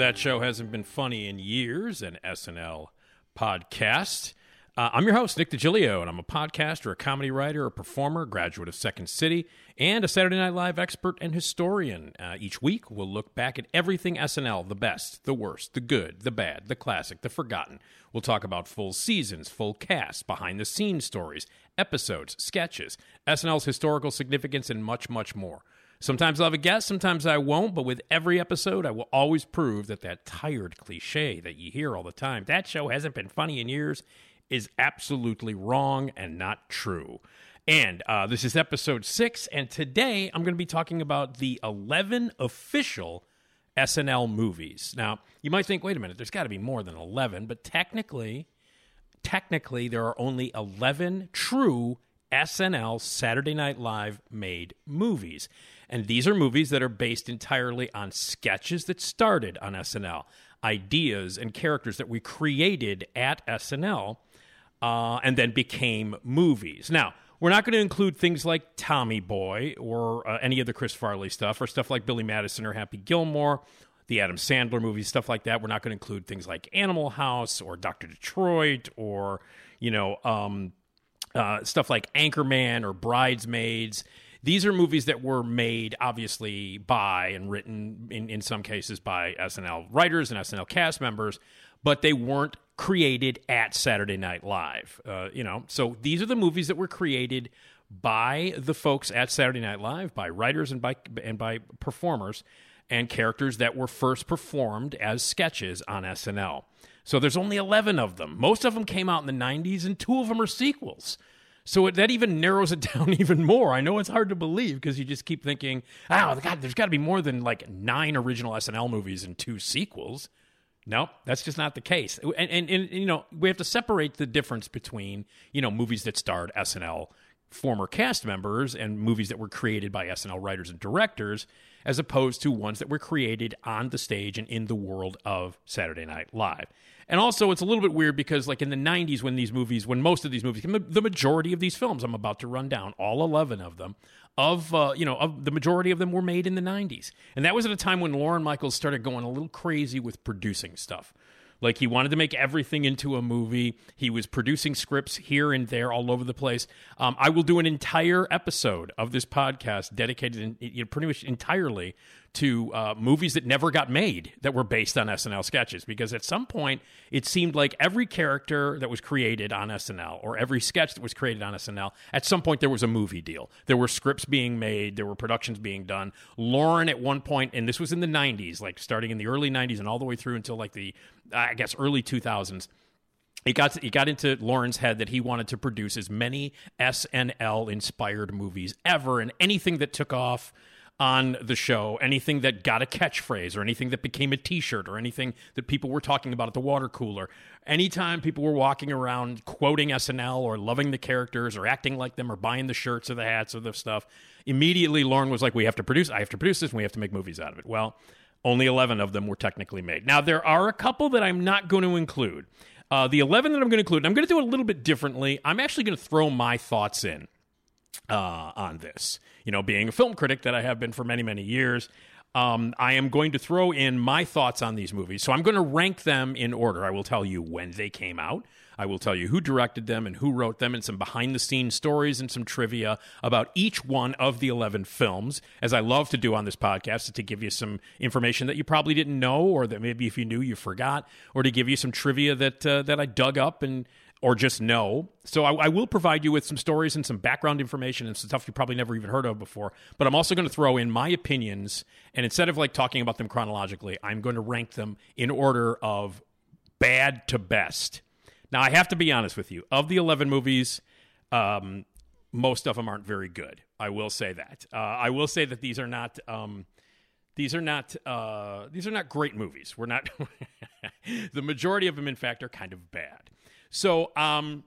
That Show Hasn't Been Funny in Years, an SNL podcast. Uh, I'm your host, Nick DiGilio, and I'm a podcaster, a comedy writer, a performer, graduate of Second City, and a Saturday Night Live expert and historian. Uh, each week, we'll look back at everything SNL the best, the worst, the good, the bad, the classic, the forgotten. We'll talk about full seasons, full casts, behind the scenes stories, episodes, sketches, SNL's historical significance, and much, much more. Sometimes I'll have a guest, sometimes I won't, but with every episode, I will always prove that that tired cliche that you hear all the time, that show hasn't been funny in years, is absolutely wrong and not true. And uh, this is episode six, and today I'm going to be talking about the 11 official SNL movies. Now, you might think, wait a minute, there's got to be more than 11, but technically, technically there are only 11 true SNL Saturday Night Live made movies. And these are movies that are based entirely on sketches that started on SNL, ideas and characters that we created at SNL uh, and then became movies. Now, we're not going to include things like Tommy Boy or uh, any of the Chris Farley stuff or stuff like Billy Madison or Happy Gilmore, the Adam Sandler movies, stuff like that. We're not going to include things like Animal House or Dr. Detroit or, you know, um, uh, stuff like Anchorman or Bridesmaids. These are movies that were made, obviously, by and written in, in some cases by SNL writers and SNL cast members, but they weren't created at Saturday Night Live. Uh, you know, so these are the movies that were created by the folks at Saturday Night Live, by writers and by and by performers and characters that were first performed as sketches on SNL. So there's only 11 of them. Most of them came out in the 90s, and two of them are sequels. So it, that even narrows it down even more. I know it's hard to believe because you just keep thinking, oh, God, there's got to be more than like nine original SNL movies and two sequels. No, that's just not the case. And, and, and, you know, we have to separate the difference between, you know, movies that starred SNL former cast members and movies that were created by SNL writers and directors, as opposed to ones that were created on the stage and in the world of Saturday Night Live. And also, it's a little bit weird because, like in the 90s, when these movies, when most of these movies, the majority of these films I'm about to run down, all 11 of them, of, uh, you know, of the majority of them were made in the 90s. And that was at a time when Lorne Michaels started going a little crazy with producing stuff. Like he wanted to make everything into a movie. He was producing scripts here and there all over the place. Um, I will do an entire episode of this podcast dedicated in, you know, pretty much entirely to uh, movies that never got made that were based on SNL sketches. Because at some point, it seemed like every character that was created on SNL or every sketch that was created on SNL, at some point there was a movie deal. There were scripts being made, there were productions being done. Lorne, at one point, and this was in the 90s, like starting in the early 90s and all the way through until like the, I guess, early 2000s it got it got into Lorne's head that he wanted to produce as many SNL inspired movies ever, and anything that took off on the show, anything that got a catchphrase or anything that became a T-shirt or anything that people were talking about at the water cooler. Anytime people were walking around quoting SNL or loving the characters or acting like them or buying the shirts or the hats or the stuff, immediately Lorne was like, "We have to produce. I have to produce this, and we have to make movies out of it." Well. Only 11 of them were technically made. Now, there are a couple that I'm not going to include. Uh, the 11 that I'm going to include, I'm going to do it a little bit differently. I'm actually going to throw my thoughts in uh, on this. You know, being a film critic that I have been for many, many years, um, I am going to throw in my thoughts on these movies. So I'm going to rank them in order. I will tell you when they came out. I will tell you who directed them and who wrote them, and some behind the scenes stories and some trivia about each one of the 11 films, as I love to do on this podcast, to give you some information that you probably didn't know, or that maybe if you knew, you forgot, or to give you some trivia that, uh, that I dug up and or just know. So I, I, will provide you with some stories and some background information and some stuff you probably never even heard of before. But I'm also going to throw in my opinions, and instead of like talking about them chronologically, I'm going to rank them in order of bad to best. Now I have to be honest with you. Of the 11 movies, um, most of them aren't very good. I will say that. Uh, I will say that these are not. Um, these are not uh, these are not great movies. We're not. the majority of them, in fact, are kind of bad. So, um,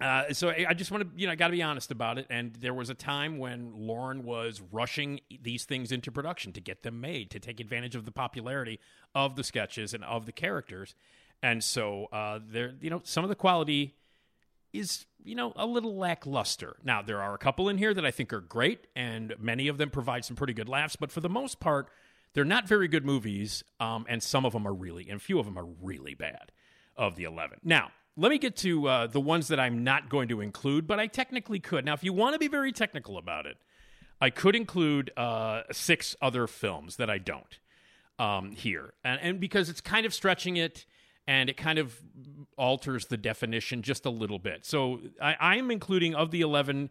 uh, so I just want to, you know, I got to be honest about it. And there was a time when Lorne was rushing these things into production to get them made, to take advantage of the popularity of the sketches and of the characters. And so, uh, there, you know, some of the quality is, you know, a little lackluster. Now, there are a couple in here that I think are great, and many of them provide some pretty good laughs. But for the most part, they're not very good movies, um, and some of them are really, and few of them are really bad. Of the eleven, now let me get to uh, the ones that I'm not going to include, but I technically could. Now, if you want to be very technical about it, I could include uh, six other films that I don't um, here, and, and because it's kind of stretching it, and it kind of alters the definition just a little bit. So I, am including of the eleven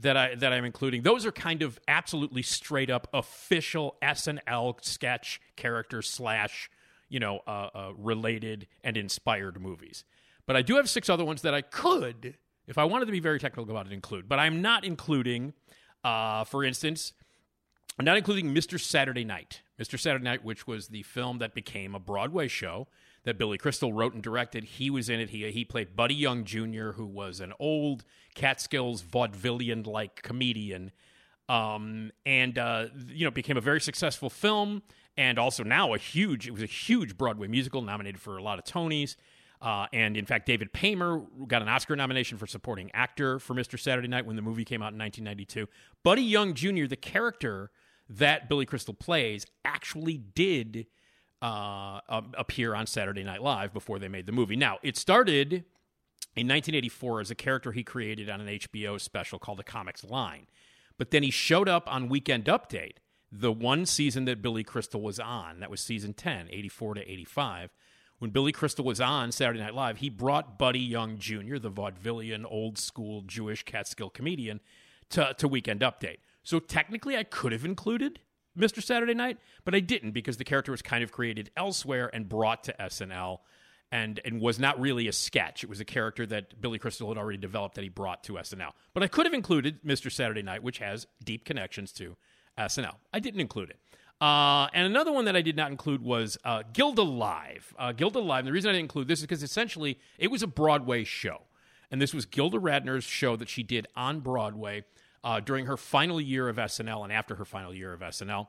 that I that I'm including. Those are kind of absolutely straight up official SNL sketch characters slash you know uh, uh, related and inspired movies. But I do have six other ones that I could, if I wanted to be very technical about it, include. But I'm not including, uh, for instance, I'm not including Mr. Saturday Night. Mr. Saturday Night, which was the film that became a Broadway show that Billy Crystal wrote and directed. He was in it. He, he played Buddy Young Jr., who was an old Catskills vaudevillian like comedian. Um, and, uh, you know, became a very successful film and also now a huge, it was a huge Broadway musical nominated for a lot of Tonys. Uh, and in fact, David Paymer got an Oscar nomination for supporting actor for Mr. Saturday Night when the movie came out in 1992. Buddy Young Jr., the character that Billy Crystal plays, actually did uh, appear on Saturday Night Live before they made the movie. Now, it started in 1984 as a character he created on an HBO special called The Comics Line. But then he showed up on Weekend Update, the one season that Billy Crystal was on. That was season 10, 84 to 85 when Billy Crystal was on Saturday Night Live, he brought Buddy Young Jr., the vaudevillian, old school Jewish Catskill comedian, to, to Weekend Update. So technically, I could have included Mr. Saturday Night, but I didn't because the character was kind of created elsewhere and brought to SNL and, and was not really a sketch. It was a character that Billy Crystal had already developed that he brought to SNL. But I could have included Mr. Saturday Night, which has deep connections to SNL. I didn't include it. Uh, and another one that I did not include was uh, Gilda Live. Uh, Gilda Live. The reason I didn't include this is because essentially it was a Broadway show, and this was Gilda Radner's show that she did on Broadway uh, during her final year of SNL and after her final year of SNL.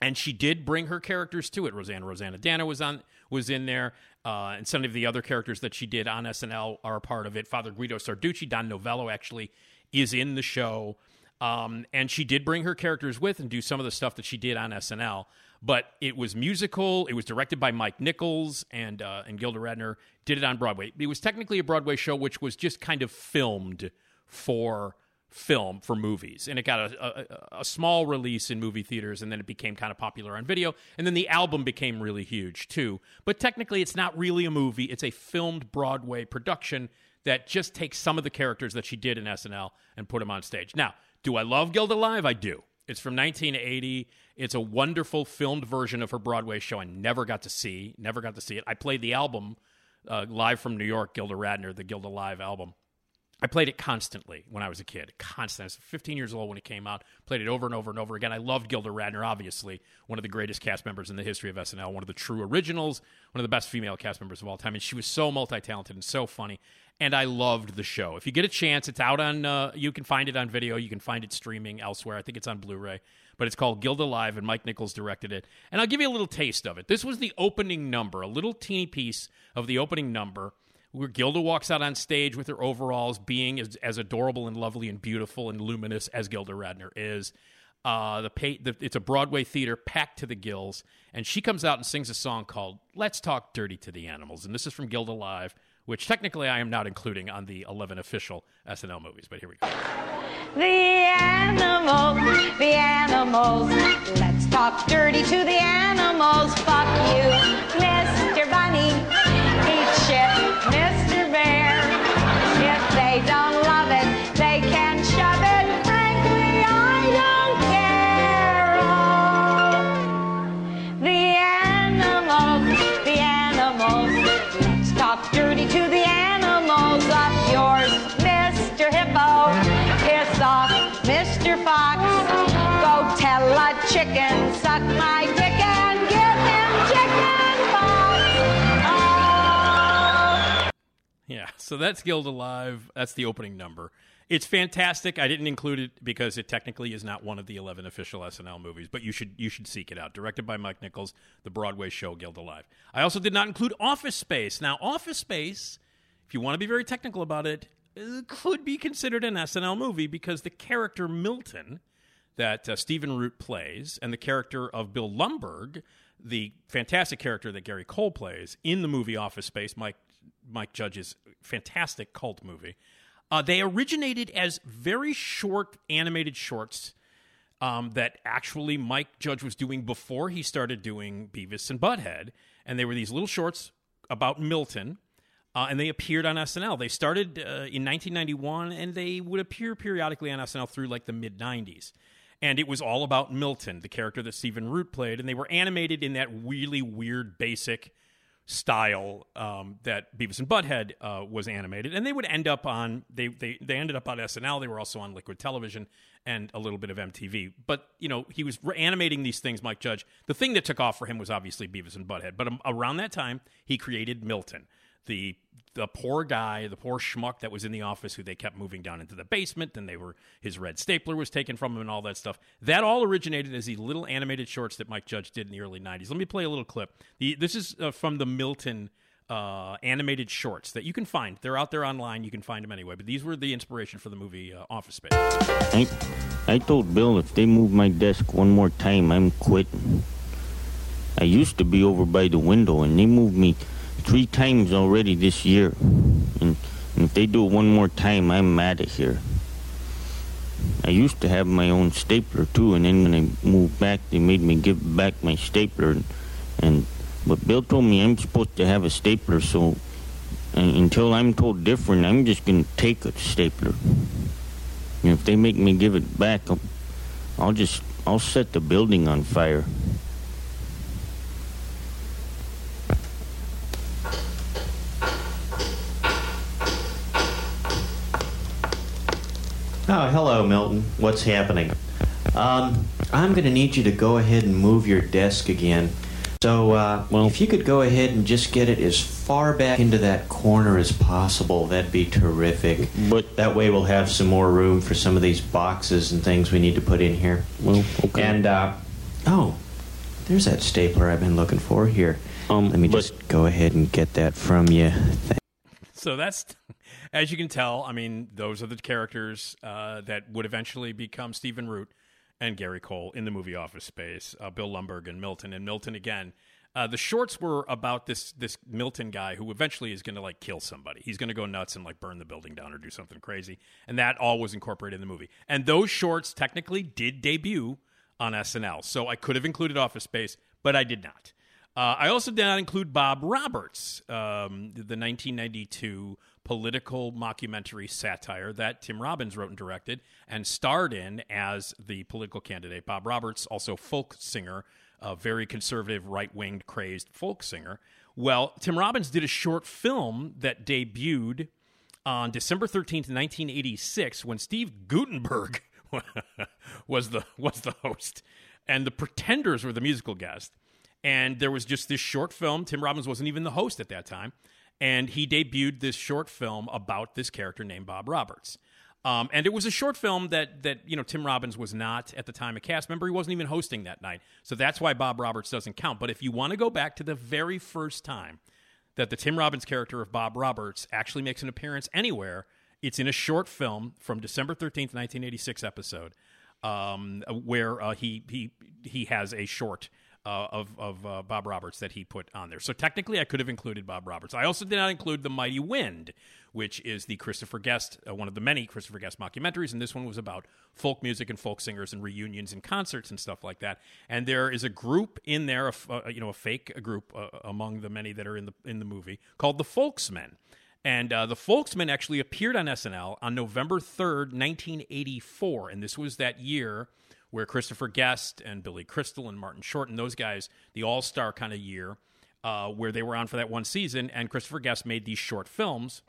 And she did bring her characters to it. Roseanne Roseannadanna was on was in there, uh, and some of the other characters that she did on SNL are a part of it. Father Guido Sarducci, Don Novello actually is in the show. Um, and she did bring her characters with and do some of the stuff that she did on SNL. But it was musical. It was directed by Mike Nichols and uh, and Gilda Radner did it on Broadway. It was technically a Broadway show, which was just kind of filmed for film for movies, and it got a, a, a small release in movie theaters, and then it became kind of popular on video, and then the album became really huge too. But technically, it's not really a movie; it's a filmed Broadway production that just takes some of the characters that she did in SNL and put them on stage. Now do I love Gilda Live? I do. It's from 1980. It's a wonderful filmed version of her Broadway show. I never got to see. Never got to see it. I played the album uh, live from New York, Gilda Radner, the Gilda Live album. I played it constantly when I was a kid. Constant. I was 15 years old when it came out. Played it over and over and over again. I loved Gilda Radner, obviously, one of the greatest cast members in the history of SNL, one of the true originals, one of the best female cast members of all time. And she was so multi talented and so funny and I loved the show. If you get a chance, it's out on. Uh, you can find it on video. You can find it streaming elsewhere. I think it's on Blu-ray, but it's called Gilda Live, and Mike Nichols directed it. And I'll give you a little taste of it. This was the opening number, a little teeny piece of the opening number, where Gilda walks out on stage with her overalls, being as, as adorable and lovely and beautiful and luminous as Gilda Radner is. Uh, the, pay, the, it's a Broadway theater packed to the gills, and she comes out and sings a song called "Let's Talk Dirty to the Animals," and this is from Gilda Live which technically I am not including on the 11 official SNL movies, but here we go. The animals, the animals. Let's talk dirty to the animals. Fuck you, Mr. Bunny. So that's Gilda Live. That's the opening number. It's fantastic. I didn't include it because it technically is not one of the 11 official SNL movies, but you should you should seek it out. Directed by Mike Nichols, the Broadway show Gilda Live. I also did not include Office Space. Now, Office Space, if you want to be very technical about it, uh, could be considered an SNL movie because the character Milton that uh, Stephen Root plays and the character of Bill Lumbergh, the fantastic character that Gary Cole plays in the movie Office Space, Mike Mike Judge's fantastic cult movie. Uh, they originated as very short animated shorts um, that actually Mike Judge was doing before he started doing Beavis and Butthead, and they were these little shorts about Milton. Uh, and they appeared on SNL. They started uh, in 1991, and they would appear periodically on SNL through like the mid 90s. And it was all about Milton, the character that Stephen Root played, and they were animated in that really weird, basic style um, that Beavis and Butthead uh, was animated, and they would end up on they, they they ended up on SNL. They were also on Liquid Television and a little bit of MTV. But you know, he was animating these things. Mike Judge. The thing that took off for him was obviously Beavis and Butthead. But um, around that time, he created Milton, the the poor guy, the poor schmuck that was in the office who they kept moving down into the basement, and they were his red stapler was taken from him and all that stuff. That all originated as the little animated shorts that Mike Judge did in the early '90s. Let me play a little clip. The, this is uh, from the Milton uh, animated shorts that you can find. They're out there online. You can find them anyway. But these were the inspiration for the movie uh, Office Space. I, I told Bill if they move my desk one more time, I'm quitting. I used to be over by the window, and they moved me three times already this year. And, and if they do it one more time, I'm out of here. I used to have my own stapler too, and then when I moved back, they made me give back my stapler. And but Bill told me I'm supposed to have a stapler, so uh, until I'm told different, I'm just gonna take a stapler. And if they make me give it back, I'll, I'll just I'll set the building on fire. Oh, hello, Milton. What's happening? Um, I'm going to need you to go ahead and move your desk again. So, uh, Well- if you could go ahead and just get it as far back into that corner as possible, that'd be terrific. But That way, we'll have some more room for some of these boxes and things we need to put in here. well, okay. And, uh, oh, there's that stapler I've been looking for here. Um, Let me but- just go ahead and get that from you. Thank- So that's, as you can tell, I mean, those are the characters uh, that would eventually become Stephen Root and Gary Cole in the movie Office Space, uh, Bill Lumbergh and Milton. And Milton again. Uh, the shorts were about this this Milton guy who eventually is going to like kill somebody. He's going to go nuts and like burn the building down or do something crazy, and that all was incorporated in the movie. And those shorts technically did debut on SNL, so I could have included Office Space, but I did not. Uh, I also did not include Bob Roberts, um, the 1992 political mockumentary satire that Tim Robbins wrote and directed and starred in as the political candidate. Bob Roberts, also folk singer, a very conservative, right winged, crazed folk singer. Well, Tim Robbins did a short film that debuted on December 13th, 1986, when Steve Guttenberg was the was the host, and the Pretenders were the musical guest. And there was just this short film. Tim Robbins wasn't even the host at that time, and he debuted this short film about this character named Bob Roberts. Um, and it was a short film that that you know Tim Robbins was not at the time a cast member. He wasn't even hosting that night, so that's why Bob Roberts doesn't count. But if you want to go back to the very first time that the Tim Robbins character of Bob Roberts actually makes an appearance anywhere, it's in a short film from December thirteenth, nineteen eighty six episode, um, where uh, he he he has a short. Uh, of of uh, Bob Roberts that he put on there. So technically, I could have included Bob Roberts. I also did not include The Mighty Wind, which is the Christopher Guest, uh, one of the many Christopher Guest mockumentaries, and this one was about folk music and folk singers and reunions and concerts and stuff like that. And there is a group in there, a f- uh, you know, a fake group uh, among the many that are in the in the movie called the Folksmen. And uh, the Folksmen actually appeared on SNL on November 3rd, 1984. And this was that year where Christopher Guest and Billy Crystal and Martin Short and those guys, the all star kind of year, uh, where they were on for that one season. And Christopher Guest made these short films.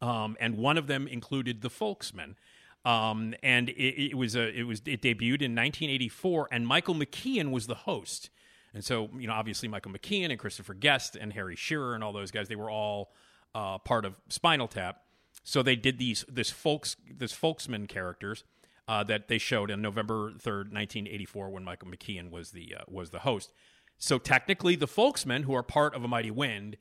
Um, and one of them included The Folksmen. Um, and it, it was a it was it debuted in 1984, and Michael McKean was the host. And so, you know, obviously Michael McKean and Christopher Guest and Harry Shearer and all those guys, they were all uh, part of Spinal Tap. So they did these this folks this folksman characters uh, that they showed on November third, nineteen eighty four, when Michael McKean was the uh, was the host. So technically, the folksmen who are part of A Mighty Wind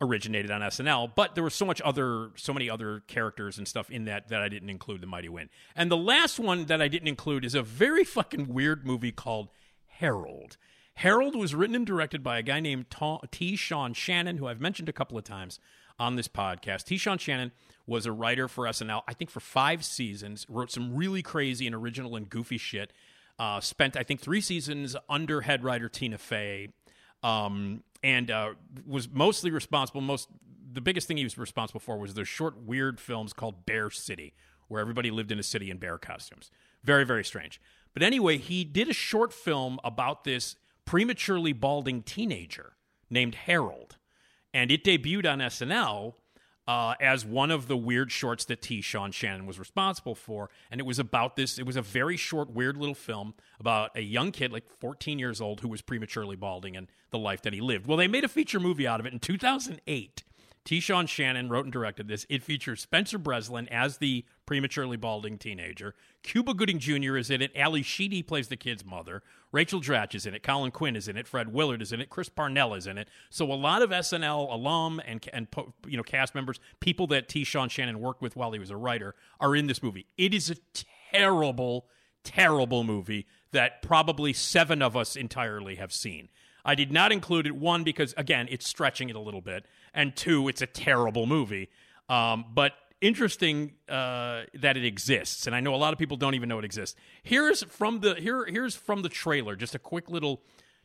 originated on SNL, but there was so much other so many other characters and stuff in that that I didn't include the Mighty Wind. And the last one that I didn't include is a very fucking weird movie called Harold. Harold was written and directed by a guy named T. Sean Shannon, who I've mentioned a couple of times on this podcast. T. Sean Shannon was a writer for SNL, I think for five seasons, wrote some really crazy and original and goofy shit. Uh, spent, I think, three seasons under head writer Tina Fey, um, and uh, was mostly responsible. Most the biggest thing he was responsible for was those short, weird films called Bear City, where everybody lived in a city in bear costumes. Very, very strange. But anyway, he did a short film about this prematurely balding teenager named Harold, and it debuted on SNL uh, as one of the weird shorts that T. Sean Shannon was responsible for. And it was about this, it was a very short, weird little film about a young kid, like 14 years old, who was prematurely balding and the life that he lived. Well, they made a feature movie out of it in 2008. T. Sean Shannon wrote and directed this. It features Spencer Breslin as the prematurely balding teenager. Cuba Gooding Jr. is in it. Ally Sheedy plays the kid's mother. Rachel Dratch is in it. Colin Quinn is in it. Fred Willard is in it. Chris Parnell is in it. So a lot of SNL alum and and you know cast members, people that T. Sean Shannon worked with while he was a writer, are in this movie. It is a terrible, terrible movie that probably seven of us entirely have seen. I did not include it one because again, it's stretching it a little bit, and two, it's a terrible movie. Um, but interesting uh, that it exists, and I know a lot of people don't even know it exists. Here's from the here here's from the trailer, just a quick little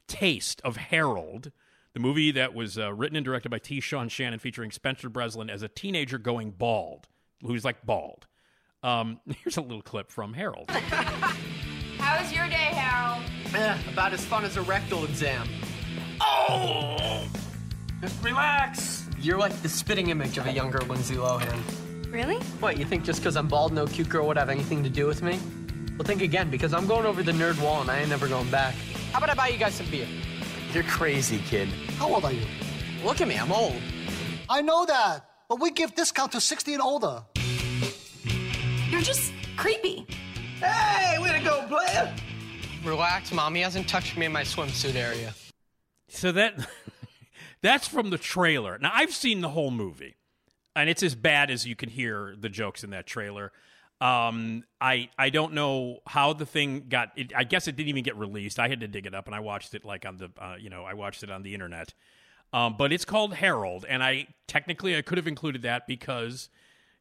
taste of Harold, the movie that was uh, written and directed by T. Sean Shannon, featuring Spencer Breslin as a teenager going bald, who's like bald. Um, here's a little clip from Harold. How was your day, Harold? Eh, about as fun as a rectal exam. Oh! Just relax. You're like the spitting image of a younger Lindsay Lohan. Really? What, you think just because I'm bald, no cute girl would have anything to do with me? Well, think again, because I'm going over the nerd wall and I ain't never going back. How about I buy you guys some beer? You're crazy, kid. How old are you? Look at me, I'm old. I know that, but we give discount to 60 and older. You're just creepy. Hey, way to go, player! Relax, mommy hasn't touched me in my swimsuit area. So that that's from the trailer. Now I've seen the whole movie, and it's as bad as you can hear the jokes in that trailer. Um, I I don't know how the thing got. It, I guess it didn't even get released. I had to dig it up, and I watched it like on the uh, you know I watched it on the internet. Um, but it's called Harold, and I technically I could have included that because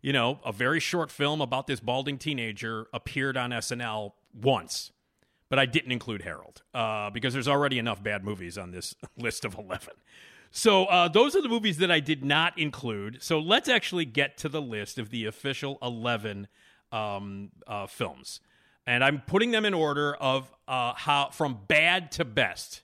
you know a very short film about this balding teenager appeared on SNL once but I didn't include Harold uh, because there's already enough bad movies on this list of 11. So uh, those are the movies that I did not include. So let's actually get to the list of the official 11 um, uh, films. And I'm putting them in order of uh, how from bad to best.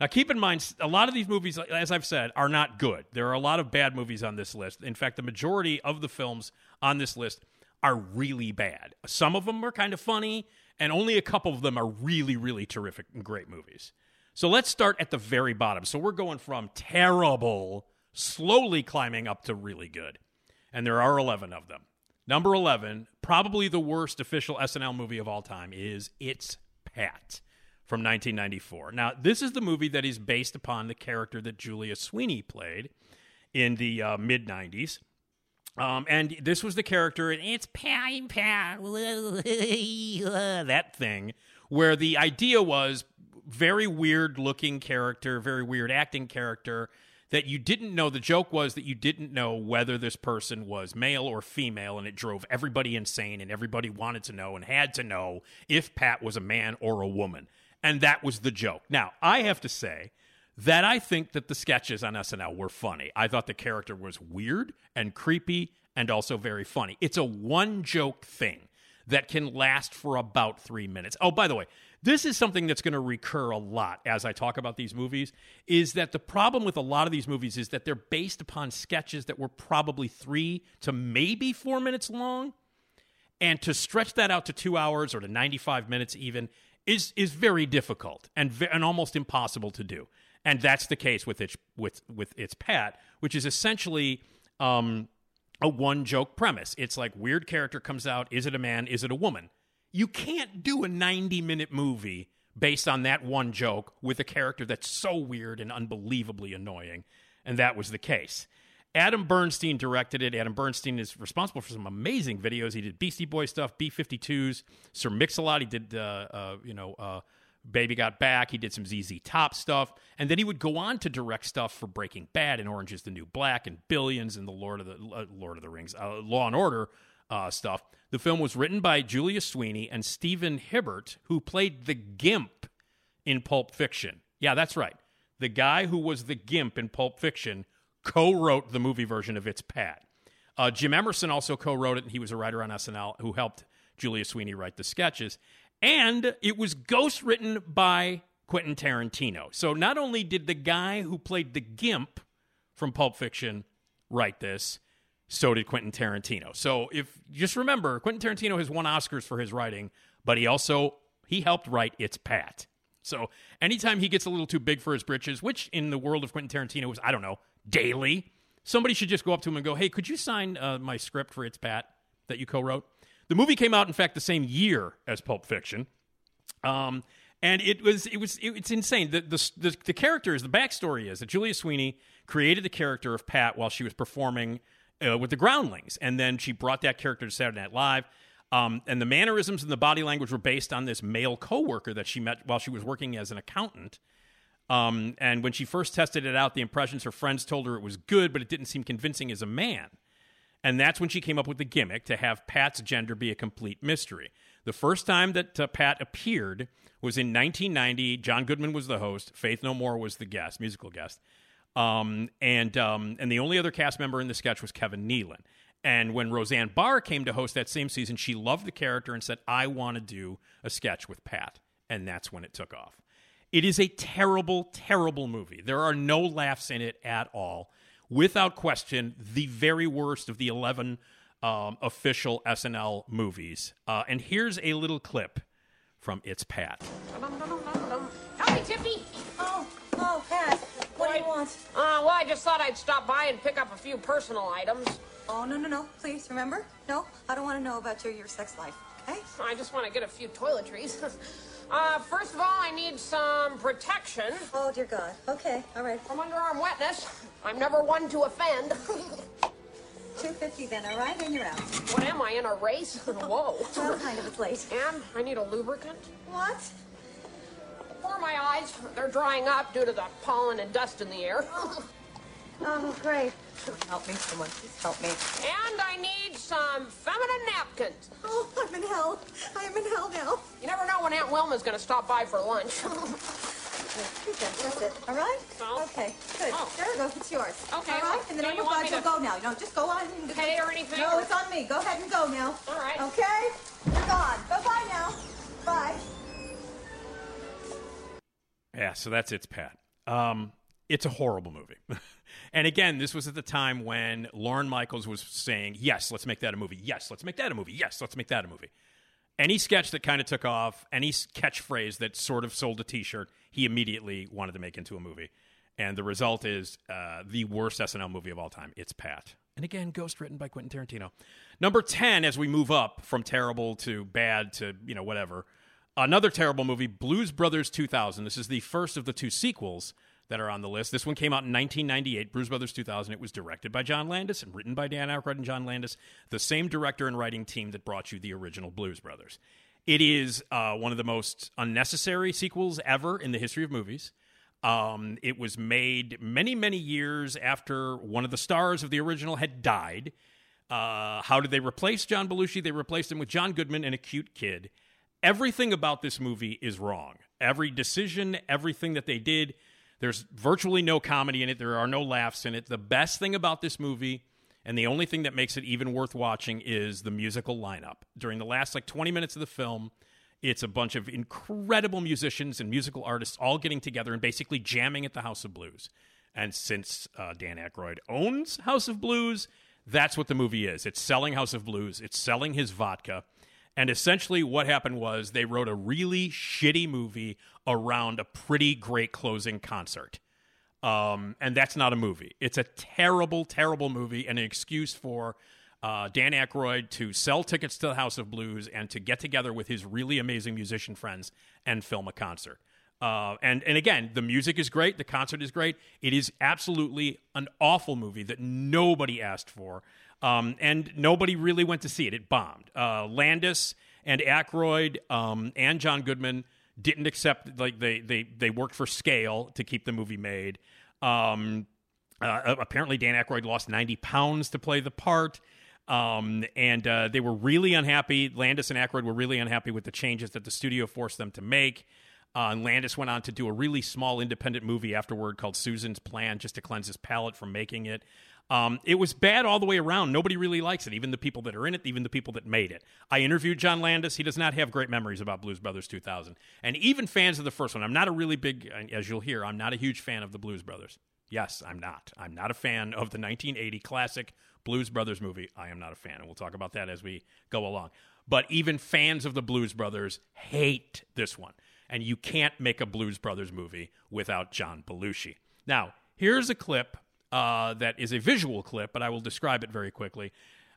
Now, keep in mind, a lot of these movies, as I've said, are not good. There are a lot of bad movies on this list. In fact, the majority of the films on this list are really bad. Some of them are kind of funny, and only a couple of them are really, really terrific and great movies. So let's start at the very bottom. So we're going from terrible, slowly climbing up to really good. And there are 11 of them. Number 11, probably the worst official SNL movie of all time, is It's Pat from 1994. Now, this is the movie that is based upon the character that Julia Sweeney played in the uh, mid 90s. Um, and this was the character, and it's that thing, where the idea was very weird looking character, very weird acting character that you didn't know. The joke was that you didn't know whether this person was male or female, and it drove everybody insane, and everybody wanted to know and had to know if Pat was a man or a woman. And that was the joke. Now, I have to say, that I think that the sketches on SNL were funny. I thought the character was weird and creepy and also very funny. It's a one joke thing that can last for about three minutes. Oh, by the way, this is something that's going to recur a lot as I talk about these movies is that the problem with a lot of these movies is that they're based upon sketches that were probably three to maybe four minutes long. And to stretch that out to two hours or to 95 minutes even is is very difficult and and almost impossible to do. And that's the case with its with with its Pat, which is essentially um, a one joke premise. It's like weird character comes out. Is it a man? Is it a woman? You can't do a 90 minute movie based on that one joke with a character that's so weird and unbelievably annoying. And that was the case. Adam Bernstein directed it. Adam Bernstein is responsible for some amazing videos. He did Beastie Boy stuff, B 52s, Sir Mix-a-Lot. He did, uh, uh, you know, uh, Baby Got Back. He did some ZZ Top stuff. And then he would go on to direct stuff for Breaking Bad and Orange is the New Black and Billions and the Lord of the, uh, Lord of the Rings, uh, Law and Order uh, stuff. The film was written by Julia Sweeney and Stephen Hibbert, who played the Gimp in Pulp Fiction. Yeah, that's right. The guy who was the Gimp in Pulp Fiction co wrote the movie version of It's Pat. Uh, Jim Emerson also co wrote it, and he was a writer on SNL who helped Julia Sweeney write the sketches. And it was ghost written by Quentin Tarantino. So not only did the guy who played the Gimp from Pulp Fiction write this, so did Quentin Tarantino. So if just remember, Quentin Tarantino has won Oscars for his writing, but he also he helped write It's Pat. So anytime he gets a little too big for his britches, which in the world of Quentin Tarantino is I don't know daily, somebody should just go up to him and go, "Hey, could you sign uh, my script for It's Pat that you co-wrote?" The movie came out, in fact, the same year as Pulp Fiction. Um, and it was it was it, it's insane. The, the the the characters, the backstory is that Julia Sweeney created the character of Pat while she was performing uh, with the Groundlings, and then she brought that character to Saturday Night Live. Um, and the mannerisms and the body language were based on this male coworker that she met while she was working as an accountant. Um, and when she first tested it out, the impressions her friends told her it was good, but it didn't seem convincing as a man. And that's when she came up with the gimmick to have Pat's gender be a complete mystery. The first time that uh, Pat appeared was in 1990. John Goodman was the host. Faith No More was the guest, musical guest. Um, and um, and the only other cast member in the sketch was Kevin Nealon. And when Roseanne Barr came to host that same season, she loved the character and said, "I want to do a sketch with Pat." And that's when it took off. It is a terrible, terrible movie. There are no laughs in it at all. Without question, the very worst of the 11 um, official SNL movies. Uh, and here's a little clip from It's Pat. Howdy, Tiffy. Oh, oh, Pat. What do you want? Uh, well, I just thought I'd stop by and pick up a few personal items. Oh, no, no, no. Please, remember? No, I don't want to know about your, your sex life, okay? I just want to get a few toiletries. uh, first of all, I need some protection. Oh, dear God. Okay, all right. From underarm wetness. I'm never one to offend. 250 then, all right? And you're out. What am I, in a race? Whoa. Well, kind of. It's late. And I need a lubricant. What? For my eyes. They're drying up due to the pollen and dust in the air. Oh, great. Help me, someone. Please help me. And I need some feminine napkins. Oh, I'm in hell. I am in hell now. You never know when Aunt Wilma's going to stop by for lunch. That's it. All right? Okay, good. Oh. There it goes. It's yours. Okay, All well, right? In the don't name of God, you'll to- go now. You know, just go on. and- Pay or anything, No, it's on me. Go ahead and go now. All right. Okay? You're gone. Bye-bye now. Bye. Yeah, so that's It's Pat. Um, it's a horrible movie. and again, this was at the time when Lorne Michaels was saying, yes, let's make that a movie. Yes, let's make that a movie. Yes, let's make that a movie. Any sketch that kind of took off, any catchphrase that sort of sold a t shirt, he immediately wanted to make into a movie. And the result is uh, the worst SNL movie of all time. It's Pat. And again, ghost written by Quentin Tarantino. Number 10, as we move up from terrible to bad to, you know, whatever. Another terrible movie, Blues Brothers 2000. This is the first of the two sequels that are on the list. This one came out in 1998, Blues Brothers 2000. It was directed by John Landis and written by Dan Aykroyd and John Landis, the same director and writing team that brought you the original Blues Brothers. It is uh, one of the most unnecessary sequels ever in the history of movies. Um, it was made many, many years after one of the stars of the original had died. Uh, how did they replace John Belushi? They replaced him with John Goodman and a cute kid. Everything about this movie is wrong. Every decision, everything that they did, there's virtually no comedy in it. There are no laughs in it. The best thing about this movie, and the only thing that makes it even worth watching, is the musical lineup. During the last like 20 minutes of the film, it's a bunch of incredible musicians and musical artists all getting together and basically jamming at the House of Blues. And since uh, Dan Aykroyd owns House of Blues, That's what the movie is. It's selling House of Blues. It's selling his vodka. And essentially, what happened was they wrote a really shitty movie around a pretty great closing concert. Um, and that's not a movie. It's a terrible, terrible movie and an excuse for uh, Dan Aykroyd to sell tickets to the House of Blues and to get together with his really amazing musician friends and film a concert. Uh, and and again, the music is great, the concert is great. It is absolutely an awful movie that nobody asked for, um, and nobody really went to see it. It bombed. Uh, Landis and Aykroyd um, and John Goodman didn't accept. Like they they they worked for scale to keep the movie made. Um, uh, apparently, Dan Aykroyd lost ninety pounds to play the part. Um, and uh, they were really unhappy. Landis and Aykroyd were really unhappy with the changes that the studio forced them to make. Uh, and Landis went on to do a really small independent movie afterward called Susan's Plan, just to cleanse his palate from making it. Um, it was bad all the way around. Nobody really likes it, even the people that are in it, even the people that made it. I interviewed John Landis. He does not have great memories about Blues Brothers 2000. And even fans of the first one, I'm not a really big, as you'll hear, I'm not a huge fan of the Blues Brothers. Yes, I'm not. I'm not a fan of the 1980 classic Blues Brothers movie. I am not a fan, and we'll talk about that as we go along. But even fans of the Blues Brothers hate this one. And you can't make a Blues Brothers movie without John Belushi. Now, here's a clip uh, that is a visual clip, but I will describe it very quickly.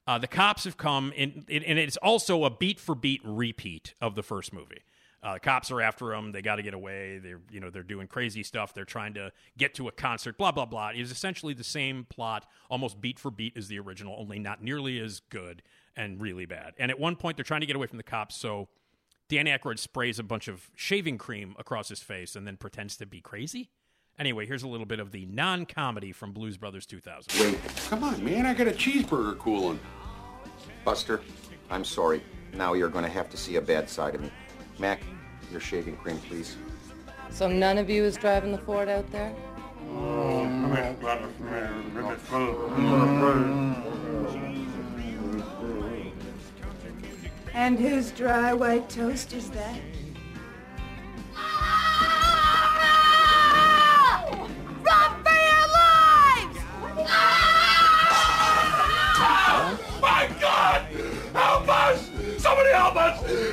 Uh, the cops have come, in, and it's also a beat for beat repeat of the first movie. Uh, the cops are after them. They got to get away. They're you know they're doing crazy stuff. They're trying to get to a concert. Blah blah blah. It is essentially the same plot, almost beat for beat as the original, only not nearly as good and really bad. And at one point, they're trying to get away from the cops, so Dan Aykroyd sprays a bunch of shaving cream across his face and then pretends to be crazy. Anyway, here's a little bit of the non-comedy from Blues Brothers 2000. Wait, come on, man! I got a cheeseburger cooling. Buster, I'm sorry. Now you're going to have to see a bad side of me. Mac, your shaving cream, please. So none of you is driving the Ford out there? And whose dry white toast is that?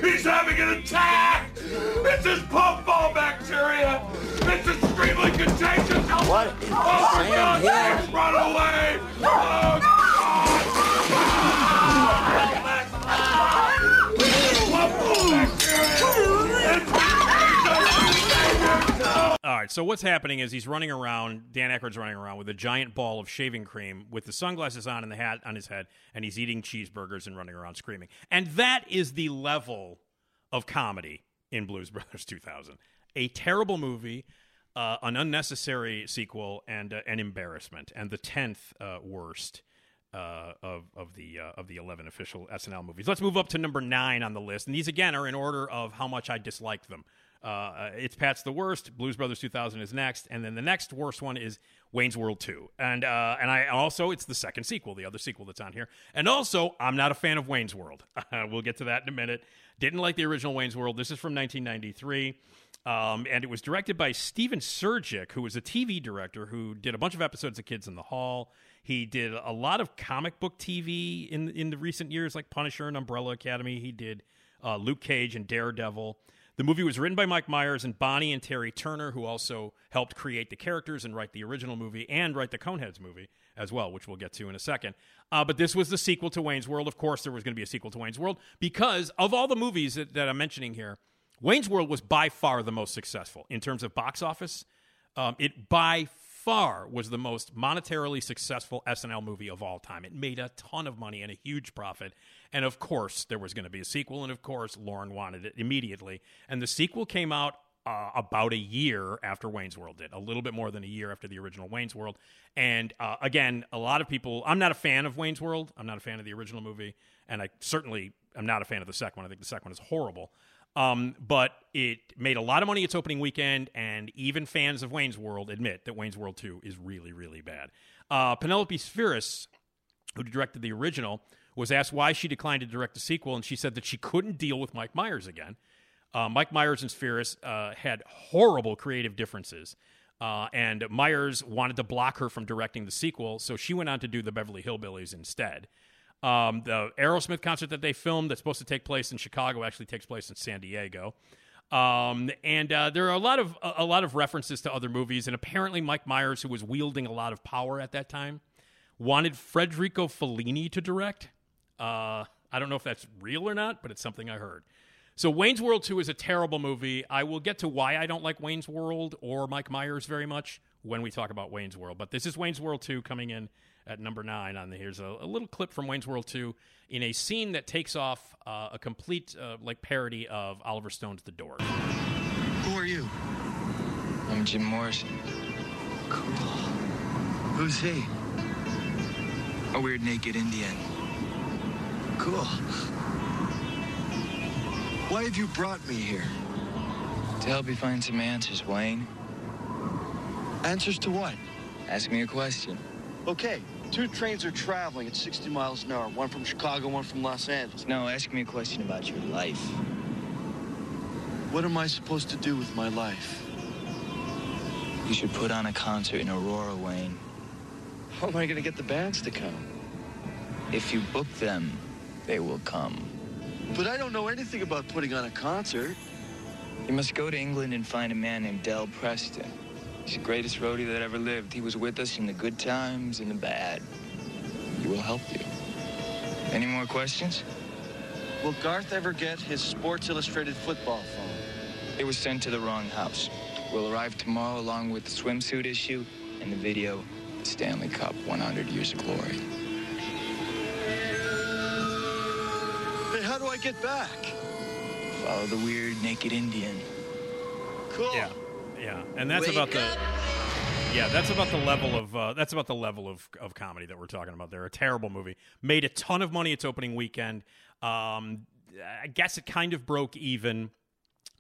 He's having an attack! It's his puffball bacteria! It's extremely contagious! What Oh, for Sam God's sake, run away! Oh, right, so what's happening is he's running around. Dan Aykroyd's running around with a giant ball of shaving cream with the sunglasses on and the hat on his head, and he's eating cheeseburgers and running around screaming. And that is the level of comedy in Blues Brothers 2000. A terrible movie, uh, an unnecessary sequel, and uh, an embarrassment, and the tenth uh, worst. Uh, of of the uh, of the eleven official SNL movies. Let's move up to number nine on the list, and these again are in order of how much I dislike them. Uh, it's Pat's the worst. Blues Brothers 2000 is next, and then the next worst one is Wayne's World 2. And uh, and I also it's the second sequel, the other sequel that's on here. And also, I'm not a fan of Wayne's World. we'll get to that in a minute. Didn't like the original Wayne's World. This is from 1993. Um, and it was directed by Stephen Surjik, who was a TV director who did a bunch of episodes of Kids in the Hall. He did a lot of comic book TV in in the recent years, like Punisher and Umbrella Academy. He did uh, Luke Cage and Daredevil. The movie was written by Mike Myers and Bonnie and Terry Turner, who also helped create the characters and write the original movie and write the Coneheads movie as well, which we'll get to in a second. Uh, but this was the sequel to Wayne's World. Of course, there was going to be a sequel to Wayne's World because of all the movies that, that I'm mentioning here, Wayne's World was by far the most successful in terms of box office. Um, it by far was the most monetarily successful SNL movie of all time. It made a ton of money and a huge profit. And of course, there was going to be a sequel. And of course, Lorne wanted it immediately. And the sequel came out uh, about a year after Wayne's World did, a little bit more than a year after the original Wayne's World. And uh, again, a lot of people, I'm not a fan of Wayne's World. I'm not a fan of the original movie. And I certainly am not a fan of the second one. I think the second one is horrible. Um, but it made a lot of money its opening weekend, and even fans of Wayne's World admit that Wayne's World 2 is really, really bad. Uh, Penelope Spheeris, who directed the original, was asked why she declined to direct the sequel, and she said that she couldn't deal with Mike Myers again. Uh, Mike Myers and Spheeris uh, had horrible creative differences. Uh, and Myers wanted to block her from directing the sequel, so she went on to do the Beverly Hillbillies instead. Um, the Aerosmith concert that they filmed that's supposed to take place in Chicago actually takes place in San Diego. Um, and uh, there are a lot of a, a lot of references to other movies, and apparently Mike Myers, who was wielding a lot of power at that time, wanted Federico Fellini to direct. Uh, I don't know if that's real or not, but it's something I heard. So Wayne's World 2 is a terrible movie. I will get to why I don't like Wayne's World or Mike Myers very much when we talk about Wayne's World. But this is Wayne's World 2 coming in at number nine on the here's a, a little clip from Wayne's World 2 in a scene that takes off uh, a complete uh, like parody of Oliver Stone's The Doors. Who are you? I'm Jim Morrison. Cool. Who's he? A weird naked Indian. Cool. Why have you brought me here? To help you find some answers, Wayne. Answers to what? Ask me a question. Okay, two trains are traveling at 60 miles an hour. One from Chicago, one from Los Angeles. No, ask me a question about your life. What am I supposed to do with my life? You should put on a concert in Aurora, Wayne. How am I going to get the bands to come? If you book them, they will come. But I don't know anything about putting on a concert. You must go to England and find a man named Del Preston. He's the greatest roadie that ever lived. He was with us in the good times and the bad. He will help you. Any more questions? Will Garth ever get his Sports Illustrated football phone? It was sent to the wrong house. Will arrive tomorrow along with the swimsuit issue and the video, The Stanley Cup 100 Years of Glory. Hey, how do I get back? Follow the weird naked Indian. Cool. Yeah, yeah, and that's Wake about the yeah, that's about the level of uh, that's about the level of of comedy that we're talking about. There, a terrible movie made a ton of money its opening weekend. Um, I guess it kind of broke even,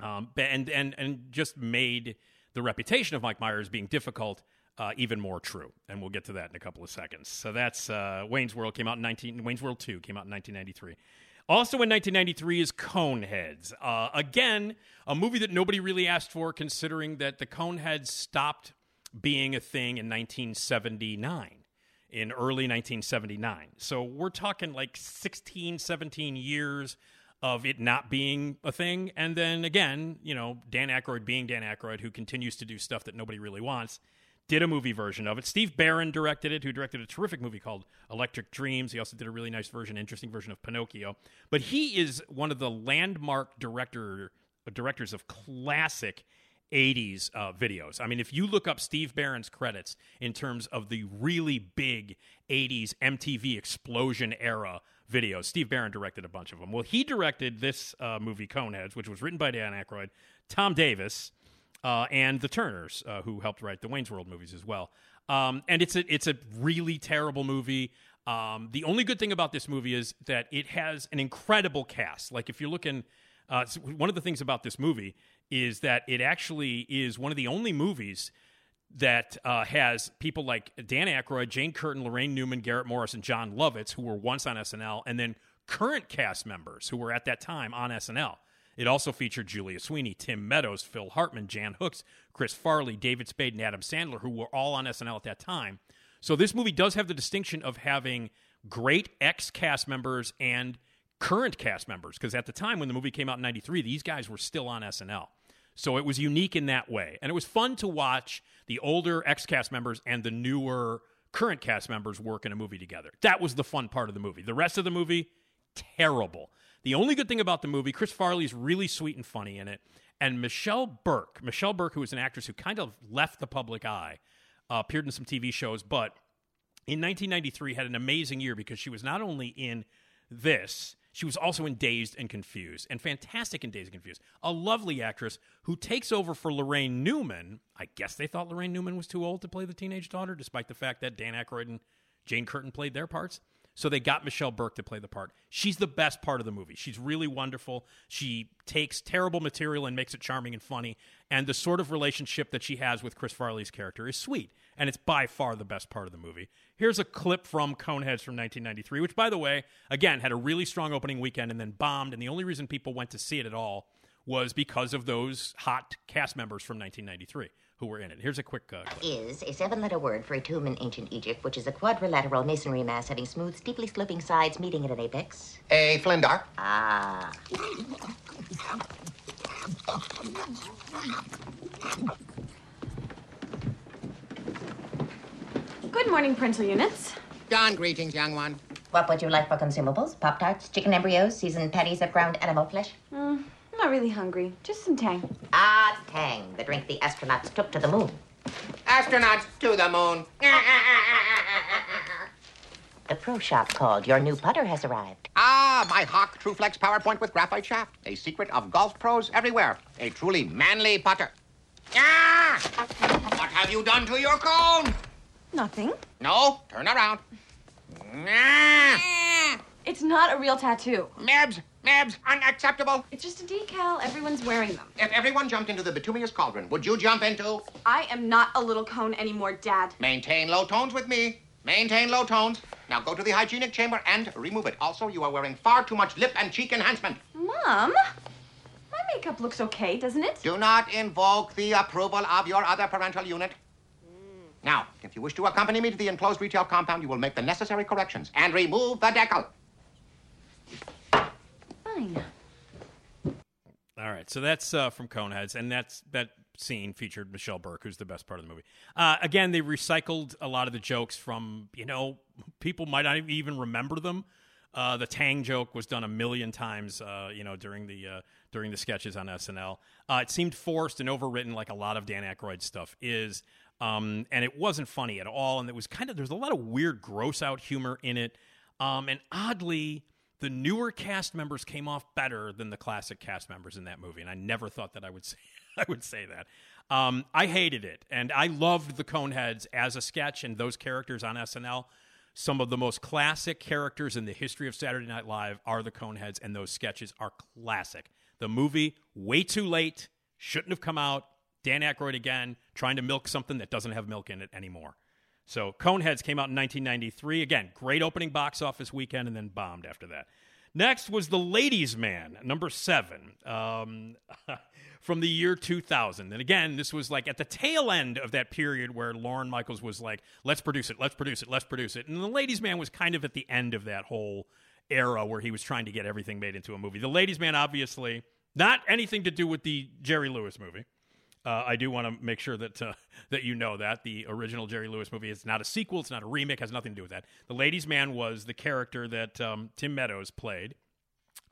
um, and and and just made the reputation of Mike Myers being difficult. Uh, even more true, and we'll get to that in a couple of seconds. So that's uh, Wayne's World came out in nineteen. Wayne's World Two came out in nineteen ninety three. Also in 1993 is Coneheads. Uh, again, a movie that nobody really asked for, considering that the Coneheads stopped being a thing in 1979, in early 1979. So we're talking like 16, 17 years of it not being a thing. And then again, you know, Dan Aykroyd being Dan Aykroyd, who continues to do stuff that nobody really wants, did a movie version of it. Steve Barron directed it, who directed a terrific movie called Electric Dreams. He also did a really nice version, interesting version of Pinocchio. But he is one of the landmark director directors of classic 80s uh, videos. I mean, if you look up Steve Barron's credits in terms of the really big 80s MTV explosion era videos, Steve Barron directed a bunch of them. Well, he directed this uh, movie, Coneheads, which was written by Dan Aykroyd, Tom Davis, uh, and the Turners, uh, who helped write the Wayne's World movies as well. Um, and it's a it's a really terrible movie. Um, the only good thing about this movie is that it has an incredible cast. Like if you're looking, uh, one of the things about this movie is that it actually is one of the only movies that uh, has people like Dan Aykroyd, Jane Curtin, Laraine Newman, Garrett Morris, and Jon Lovitz, who were once on SNL, and then current cast members who were at that time on SNL. It also featured Julia Sweeney, Tim Meadows, Phil Hartman, Jan Hooks, Chris Farley, David Spade, and Adam Sandler, who were all on SNL at that time. So this movie does have the distinction of having great ex cast members and current cast members, because at the time when the movie came out in 93, these guys were still on SNL. So it was unique in that way. And it was fun to watch the older ex cast members and the newer current cast members work in a movie together. That was the fun part of the movie. The rest of the movie, terrible. The only good thing about the movie, Chris Farley's really sweet and funny in it. And Michelle Burke, Michelle Burke, who is an actress who kind of left the public eye, uh, appeared in some TV shows, but in 1993 had an amazing year because she was not only in this, she was also in Dazed and Confused, and fantastic in Dazed and Confused. A lovely actress who takes over for Laraine Newman. I guess they thought Laraine Newman was too old to play the teenage daughter, despite the fact that Dan Aykroyd and Jane Curtin played their parts. So they got Michelle Burke to play the part. She's the best part of the movie. She's really wonderful. She takes terrible material and makes it charming and funny. And the sort of relationship that she has with Chris Farley's character is sweet. And it's by far the best part of the movie. Here's a clip from Coneheads from 1993, which, by the way, again, had a really strong opening weekend and then bombed. And the only reason people went to see it at all was because of those hot cast members from 1993 who were in it. Here's a quick uh, clip. is a seven letter word for a tomb in ancient Egypt, which is a quadrilateral masonry mass having smooth, steeply sloping sides meeting at an apex. A flindar. Ah. Good morning, parental units. Dawn greetings, young one. What would you like for consumables? Pop Tarts, chicken embryos, seasoned patties of ground animal flesh? Mm, I'm not really hungry. Just some tang. Ah, Tang, the drink the astronauts took to the moon. Astronauts to the moon. The pro shop called. Your new putter has arrived. Ah, my Hawk TrueFlex PowerPoint with graphite shaft. A secret of golf pros everywhere. A truly manly putter. Ah! What have you done to your cone? Nothing. No, turn around. Ah! It's not a real tattoo. Mebs, Mebs, unacceptable. It's just a decal. Everyone's wearing them. If everyone jumped into the bituminous cauldron, would you jump into? I am not a little cone anymore, Dad. Maintain low tones with me. Maintain low tones. Now go to the hygienic chamber and remove it. Also, you are wearing far too much lip and cheek enhancement. Mom, my makeup looks okay, doesn't it? Do not invoke the approval of your other parental unit. Now, if you wish to accompany me to the enclosed retail compound, you will make the necessary corrections and remove the decal. Fine. All right, so that's uh, from Coneheads, and that's that scene featured Michelle Burke, who's the best part of the movie. Uh, again, they recycled a lot of the jokes from you know people might not even remember them. Uh, the Tang joke was done a million times, uh, you know, during the uh, during the sketches on SNL. Uh, it seemed forced and overwritten, like a lot of Dan Aykroyd stuff is, um, and it wasn't funny at all. And it was kind of there's a lot of weird, gross out humor in it, um, and oddly, the newer cast members came off better than the classic cast members in that movie. And I never thought that I would say I would say that. Um, I hated it, and I loved the Coneheads as a sketch and those characters on SNL. Some of the most classic characters in the history of Saturday Night Live are the Coneheads, and those sketches are classic. The movie, way too late, shouldn't have come out. Dan Aykroyd again, trying to milk something that doesn't have milk in it anymore. So Coneheads came out in 1993. Again, great opening box office weekend, and then bombed after that. Next was The Ladies' Man, number seven, um, from the year 2000. And again, this was like at the tail end of that period where Lorne Michaels was like, let's produce it, let's produce it, let's produce it. And The Ladies' Man was kind of at the end of that whole era where he was trying to get everything made into a movie. The Ladies' Man, obviously, not anything to do with the Jerry Lewis movie. Uh, I do want to make sure that uh, that you know that the original Jerry Lewis movie is not a sequel. It's not a remake. Has nothing to do with that. The Ladies' Man was the character that um, Tim Meadows played,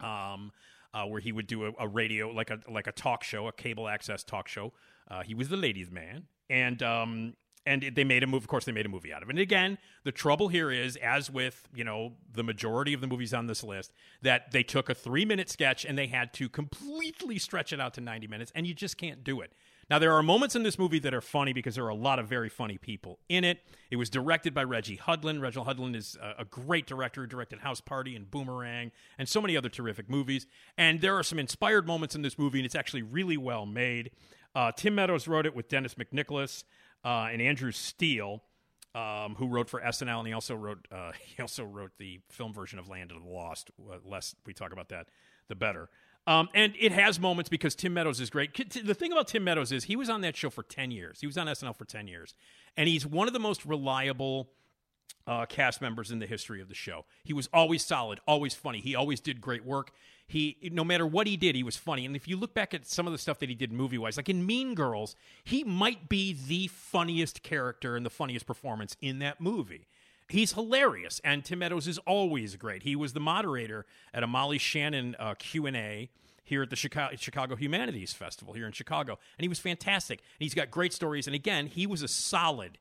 um, uh, where he would do a, a, radio like a like a talk show, a cable access talk show. Uh, he was the Ladies' Man, and um, and they made a movie. Of course, they made a movie out of it. And again, the trouble here is, as with you know the majority of the movies on this list, that they took a three minute sketch and they had to completely stretch it out to ninety minutes, and you just can't do it. Now, there are moments in this movie that are funny because there are a lot of very funny people in it. It was directed by Reggie Hudlin. Reggie Hudlin is a, great director who directed House Party and Boomerang and so many other terrific movies. And there are some inspired moments in this movie, and it's actually really well made. Uh, Tim Meadows wrote it with Dennis McNicholas uh, and Andrew Steele. Um, who wrote for SNL, and he also wrote uh, he also wrote the film version of Land of the Lost. Uh, less we talk about that, the better. Um, and it has moments because Tim Meadows is great. The thing about Tim Meadows is he was on that show for 10 years. He was on SNL for 10 years. And he's one of the most reliable uh, cast members in the history of the show. He was always solid, always funny. He always did great work. He, no matter what he did, he was funny. And if you look back at some of the stuff that he did movie wise, like in Mean Girls, he might be the funniest character and the funniest performance in that movie. He's hilarious, and Tim Meadows is always great. He was the moderator at a Molly Shannon uh, Q and A here at the Chicago, Chicago Humanities Festival here in Chicago, and he was fantastic. And he's got great stories. And again, he was a solid.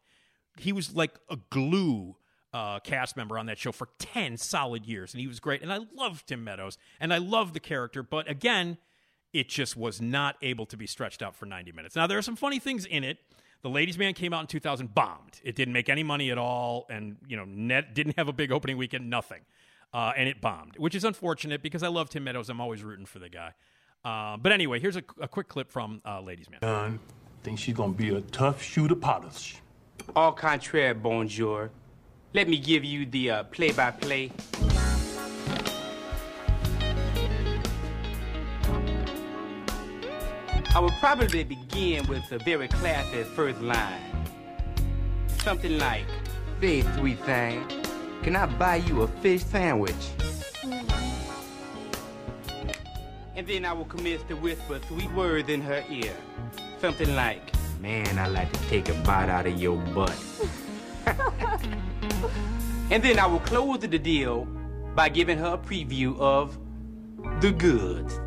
He was like a glue uh, cast member on that show for ten solid years, and he was great. And I love Tim Meadows, and I love the character, but again, it just was not able to be stretched out for ninety minutes. Now there are some funny things in it. The Ladies' Man came out in 2000, bombed. It didn't make any money at all, and you know, net didn't have a big opening weekend, nothing, uh, and it bombed, which is unfortunate because I love Tim Meadows. I'm always rooting for the guy. Uh, but anyway, here's a, a quick clip from uh, Ladies' Man. John thinks she's gonna be a tough shooter polish. Au contraire, bonjour. Let me give you the uh, play-by-play. I would probably begin with a very classy first line. Something like, Hey, sweet thing, can I buy you a fish sandwich? and then I will commence to whisper sweet words in her ear. Something like, Man, I like to take a bite out of your butt. and then I will close the deal by giving her a preview of the goods.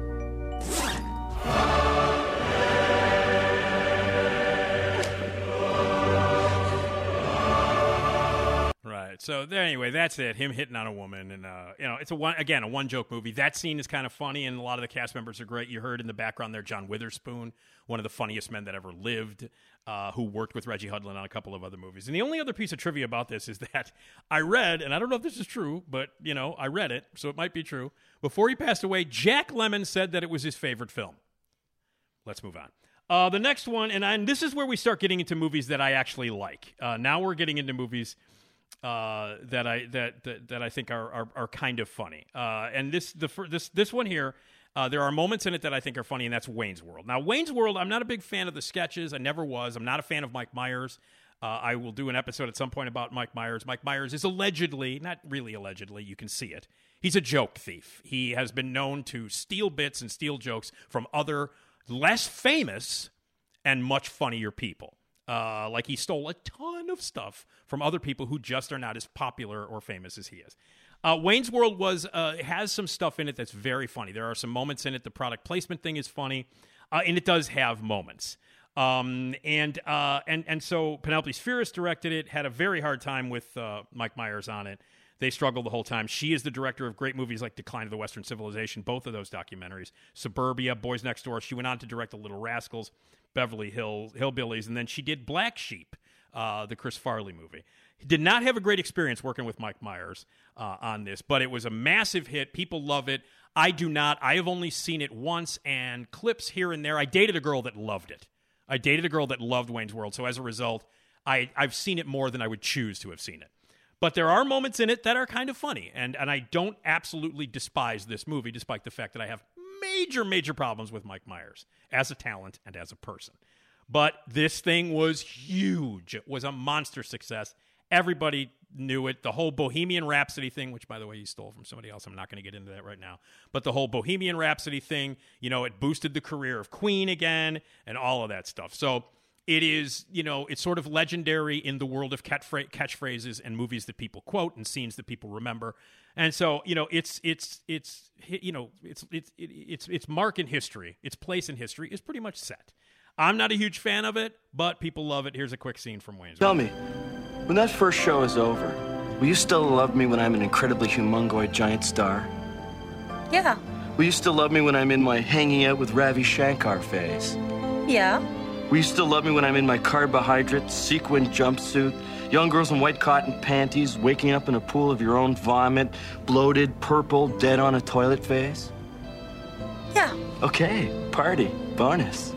So anyway, that's it. Him hitting on a woman, and uh, you know, it's a one again a one joke movie. That scene is kind of funny, and a lot of the cast members are great. You heard in the background there, John Witherspoon, one of the funniest men that ever lived, uh, who worked with Reggie Hudlin on a couple of other movies. And the only other piece of trivia about this is that I read, and I don't know if this is true, but you know, I read it, so it might be true. Before he passed away, Jack Lemmon said that it was his favorite film. Let's move on. Uh, the next one, and, I, and this is where we start getting into movies that I actually like. Uh, now we're getting into movies uh, that I that, that that I think are are, are kind of funny. Uh, and this the this this one here, uh, there are moments in it that I think are funny, and that's Wayne's World. Now Wayne's World, I'm not a big fan of the sketches. I never was. I'm not a fan of Mike Myers. Uh, I will do an episode at some point about Mike Myers. Mike Myers is allegedly, not really allegedly, you can see it. He's a joke thief. He has been known to steal bits and steal jokes from other less famous and much funnier people. Uh, like he stole a ton of stuff from other people who just are not as popular or famous as he is. Uh, Wayne's World was uh, has some stuff in it that's very funny. There are some moments in it. The product placement thing is funny, uh, and it does have moments. Um, and uh, and and so Penelope Spheeris directed it. Had a very hard time with uh, Mike Myers on it. They struggled the whole time. She is the director of great movies like Decline of the Western Civilization, both of those documentaries, Suburbia, Boys Next Door. She went on to direct The Little Rascals, Beverly Hills Hillbillies, and then she did Black Sheep, uh, the Chris Farley movie. He Did not have a great experience working with Mike Myers uh, on this, but it was a massive hit. People love it. I do not. I have only seen it once and clips here and there. I dated a girl that loved it. I dated a girl that loved Wayne's World, so as a result, I, I've seen it more than I would choose to have seen it. But there are moments in it that are kind of funny, and, and I don't absolutely despise this movie, despite the fact that I have major, major problems with Mike Myers as a talent and as a person. But this thing was huge. It was a monster success. Everybody knew it. The whole Bohemian Rhapsody thing, which by the way you stole from somebody else, I'm not going to get into that right now. But the whole Bohemian Rhapsody thing, you know, it boosted the career of Queen again and all of that stuff. So it is, you know, it's sort of legendary in the world of catchphra- catchphrases and movies that people quote and scenes that people remember. And so, you know, it's it's it's you know, it's it's it's its mark in history, its place in history is pretty much set. I'm not a huge fan of it, but people love it. Here's a quick scene from Wayne's. Tell me, when that first show is over, will you still love me when I'm an incredibly humongoid giant star? Yeah. Will you still love me when I'm in my hanging out with Ravi Shankar phase? Yeah. Will you still love me when I'm in my carbohydrate sequin jumpsuit, young girls in white cotton panties, waking up in a pool of your own vomit, bloated, purple, dead on a toilet face? Yeah. Okay, party, bonus.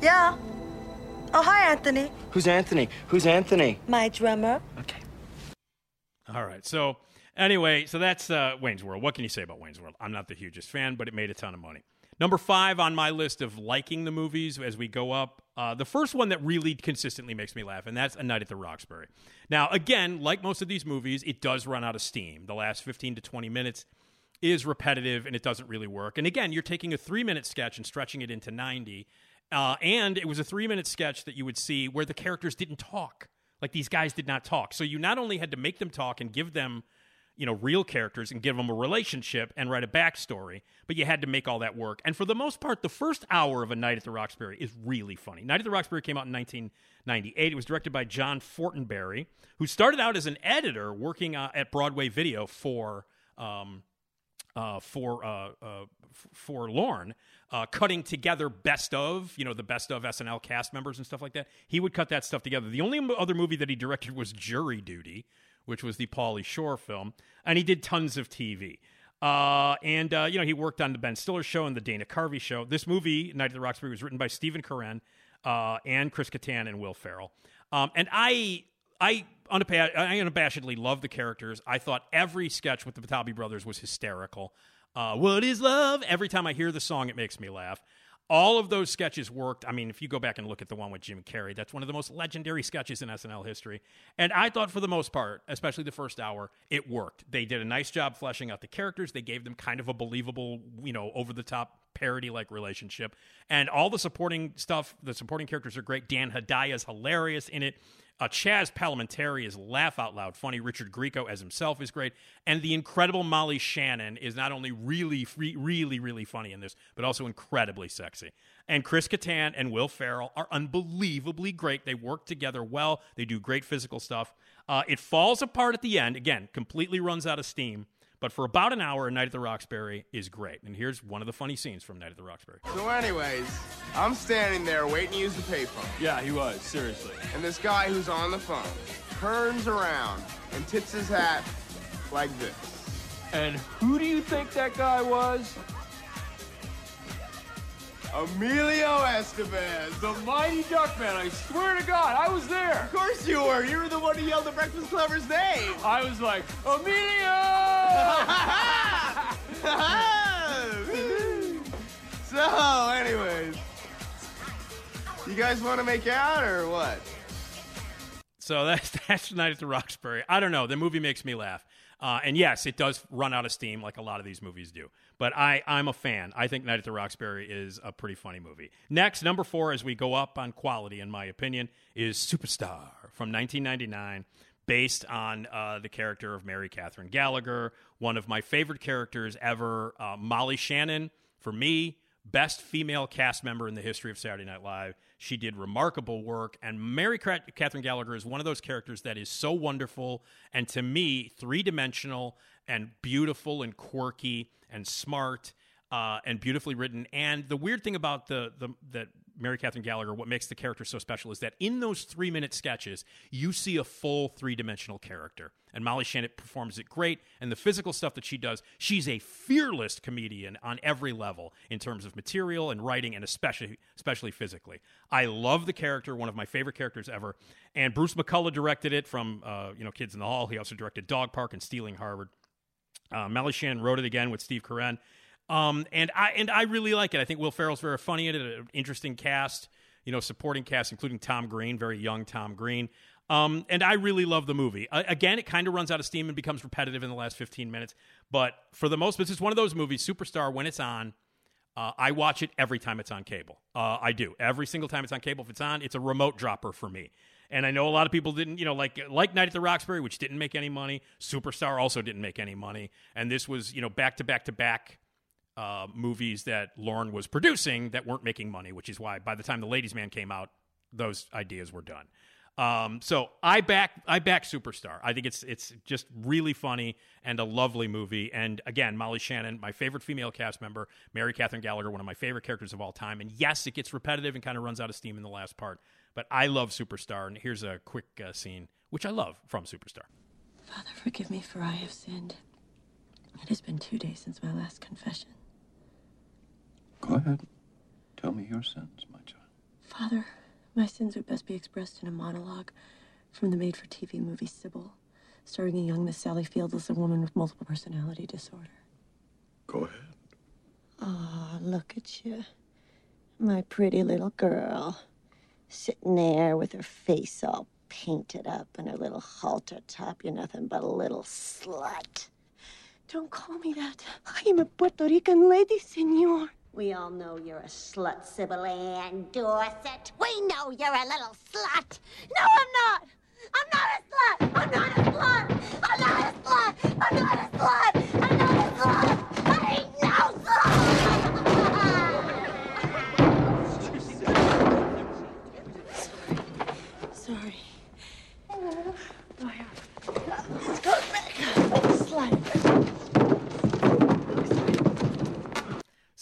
Yeah. Oh, hi, Anthony. Who's Anthony? Who's Anthony? My drummer. Okay. All right. So anyway, so that's uh, Wayne's World. What can you say about Wayne's World? I'm not the hugest fan, but it made a ton of money. Number five on my list of liking the movies as we go up. Uh, the first one that really consistently makes me laugh, and that's A Night at the Roxbury. Now, again, like most of these movies, it does run out of steam. The last 15 to 20 minutes is repetitive and it doesn't really work. And again, you're taking a three minute sketch and stretching it into 90. Uh, and it was a three minute sketch that you would see where the characters didn't talk. Like these guys did not talk. So you not only had to make them talk and give them, you know, real characters and give them a relationship and write a backstory, but you had to make all that work. And for the most part, the first hour of A Night at the Roxbury is really funny. Night at the Roxbury came out in 1998. It was directed by John Fortenberry, who started out as an editor working uh, at Broadway Video for. Um, uh, for uh, uh, for Lorne, uh, cutting together best of, you know, the best of SNL cast members and stuff like that. He would cut that stuff together. The only other movie that he directed was Jury Duty, which was the Pauly Shore film, and he did tons of TV. Uh, and uh, you know, he worked on the Ben Stiller show and the Dana Carvey show. This movie, Night at the Roxbury, was written by Stephen Carell uh, and Chris Kattan and Will Ferrell. Um, and I, I, I unabashedly love the characters. I thought every sketch with the Butabi brothers was hysterical. Uh, what is love? Every time I hear the song, it makes me laugh. All of those sketches worked. I mean, if you go back and look at the one with Jim Carrey, that's one of the most legendary sketches in SNL history. And I thought, for the most part, especially the first hour, it worked. They did a nice job fleshing out the characters. They gave them kind of a believable, you know, over the top parody like relationship. And all the supporting stuff, the supporting characters are great. Dan Hedaya is hilarious in it. Uh, Chazz Palminteri is laugh out loud funny. Richard Grieco as himself is great, and the incredible Molly Shannon is not only really, free, really, really funny in this, but also incredibly sexy. And Chris Kattan and Will Ferrell are unbelievably great. They work together well. They do great physical stuff. Uh, it falls apart at the end. Again, completely runs out of steam. But for about an hour, Night at the Roxbury is great. And here's one of the funny scenes from Night at the Roxbury. So, anyways, I'm standing there waiting to use the payphone. Yeah, he was, seriously. And this guy who's on the phone turns around and tips his hat like this. And who do you think that guy was? Emilio Estevez. The mighty Duckman, I swear to God, I was there. Of course you were. You were the one who yelled the Breakfast Clubber's name. I was like, Emilio! so, anyways, you guys want to make out or what? So that's that's Night at the Roxbury. I don't know. The movie makes me laugh. Uh, and yes, it does run out of steam like a lot of these movies do. But I, I'm a fan. I think Night at the Roxbury is a pretty funny movie. Next, number four, as we go up on quality, in my opinion, is Superstar from 1999, based on uh, the character of Mary Catherine Gallagher, one of my favorite characters ever. Uh, Molly Shannon, for me, best female cast member in the history of Saturday Night Live. She did remarkable work, and Mary Catherine Gallagher is one of those characters that is so wonderful and to me three dimensional and beautiful and quirky and smart. Uh, and beautifully written. And the weird thing about the, the that Mary Catherine Gallagher, what makes the character so special is that in those three minute sketches, you see a full three dimensional character. And Molly Shannon performs it great. And the physical stuff that she does, she's a fearless comedian on every level in terms of material and writing, and especially especially physically. I love the character, one of my favorite characters ever. And Bruce McCulloch directed it from uh, you know Kids in the Hall. He also directed Dog Park and Stealing Harvard. Uh, Molly Shannon wrote it again with Steve Carell. Um, and I and I really like it. I think Will Ferrell's very funny in it. An interesting cast, you know, supporting cast, including Tom Green, very young Tom Green. Um, and I really love the movie. Uh, again, it kind of runs out of steam and becomes repetitive in the last 15 minutes. But for the most, this is one of those movies, Superstar, when it's on, uh, I watch it every time it's on cable. Uh, I do. Every single time it's on cable, if it's on, it's a remote dropper for me. And I know a lot of people didn't, you know, like like Night at the Roxbury, which didn't make any money. Superstar also didn't make any money. And this was, you know, back to back to back uh, movies that Lorne was producing that weren't making money, which is why by the time The Ladies Man came out, those ideas were done. Um, so I back I back Superstar. I think it's it's just really funny and a lovely movie. And again, Molly Shannon, my favorite female cast member, Mary Catherine Gallagher, one of my favorite characters of all time. And yes, it gets repetitive and kind of runs out of steam in the last part, but I love Superstar. And here's a quick uh, scene which I love from Superstar. Father, forgive me, for I have sinned. It has been two days since my last confession. Go ahead. Tell me your sins, my child. Father, my sins would best be expressed in a monologue from the made for TV movie Sybil, starring a young Miss Sally Field as a woman with multiple personality disorder. Go ahead. Ah, look at you. My pretty little girl. Sitting there with her face all painted up and her little halter top. You're nothing but a little slut. Don't call me that. I am a Puerto Rican lady, senor. We all know you're a slut, Sybil Ann Dorset. We know you're a little slut. No, I'm not. I'm not a slut. I'm not a slut. I'm not a slut. I'm not a slut. I'm not a slut.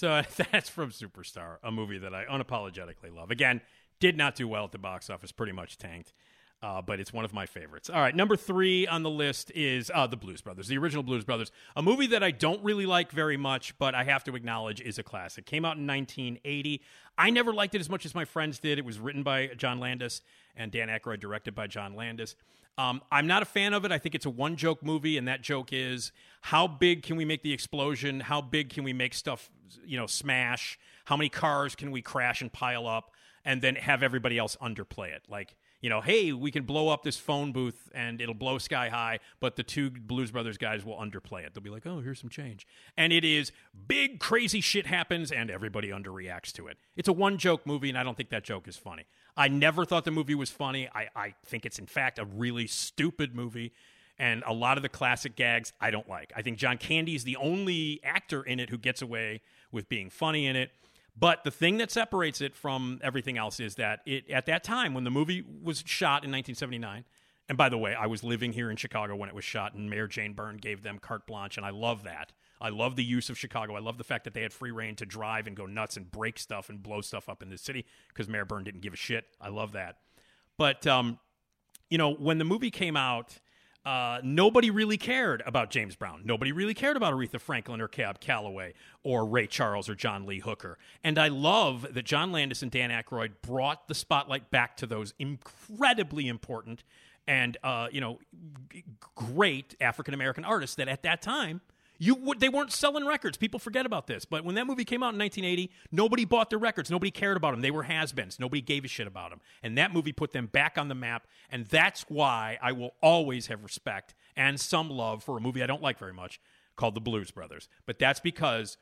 So that's from Superstar, a movie that I unapologetically love. Again, did not do well at the box office, pretty much tanked. Uh, but it's one of my favorites. All right, number three on the list is uh, The Blues Brothers, the original Blues Brothers, a movie that I don't really like very much, but I have to acknowledge is a classic. Came out in 1980. I never liked it as much as my friends did. It was written by John Landis and Dan Aykroyd, directed by John Landis. Um, I'm not a fan of it. I think it's a one joke movie, and that joke is how big can we make the explosion? How big can we make stuff, you know, smash? How many cars can we crash and pile up, and then have everybody else underplay it? Like, you know, hey, we can blow up this phone booth and it'll blow sky high, but the two Blues Brothers guys will underplay it. They'll be like, oh, here's some change. And it is big, crazy shit happens and everybody underreacts to it. It's a one joke movie, and I don't think that joke is funny. I never thought the movie was funny. I, I think it's, in fact, a really stupid movie. And a lot of the classic gags I don't like. I think John Candy is the only actor in it who gets away with being funny in it. But the thing that separates it from everything else is that it at that time when the movie was shot in 1979, and by the way, I was living here in Chicago when it was shot, and Mayor Jane Byrne gave them carte blanche, and I love that. I love the use of Chicago. I love the fact that they had free reign to drive and go nuts and break stuff and blow stuff up in the city because Mayor Byrne didn't give a shit. I love that. But um, you know, when the movie came out, uh, nobody really cared about James Brown. Nobody really cared about Aretha Franklin or Cab Calloway or Ray Charles or John Lee Hooker. And I love that John Landis and Dan Aykroyd brought the spotlight back to those incredibly important and uh, you know g- great African American artists that at that time you they weren't selling records. People forget about this, but when that movie came out in 1980, nobody bought their records. Nobody cared about them. They were has-beens. Nobody gave a shit about them. And that movie put them back on the map, and that's why I will always have respect and some love for a movie I don't like very much called The Blues Brothers. But that's because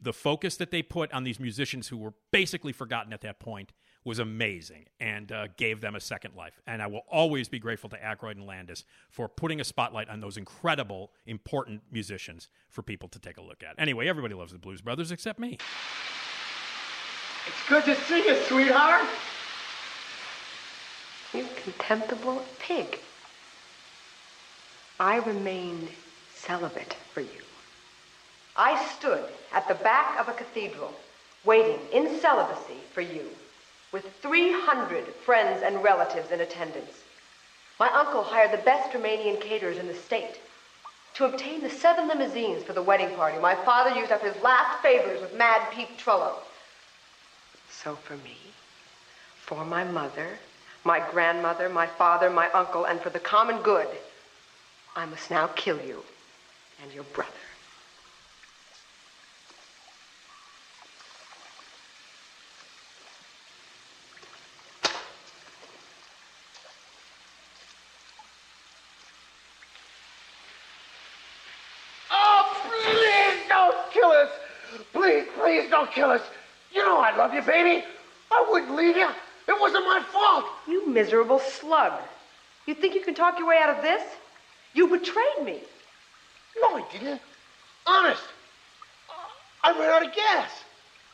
the focus that they put on these musicians who were basically forgotten at that point was amazing and uh, gave them a second life. And I will always be grateful to Aykroyd and Landis for putting a spotlight on those incredible, important musicians for people to take a look at. Anyway, everybody loves the Blues Brothers except me. It's good to see you, sweetheart. You contemptible pig. I remained celibate for you. I stood at the back of a cathedral, waiting in celibacy for you, with 300 friends and relatives in attendance. My uncle hired the best Romanian caterers in the state. To obtain the seven limousines for the wedding party, my father used up his last favors with Mad Pete Trullo. So for me, for my mother, my grandmother, my father, my uncle, and for the common good, I must now kill you and your brother. Oh, please don't kill us. Please, please don't kill us. You know I love you, baby. I wouldn't leave you. It wasn't my fault. You miserable slug. You think you can talk your way out of this? You betrayed me. No, I didn't. Honest. I ran out of gas.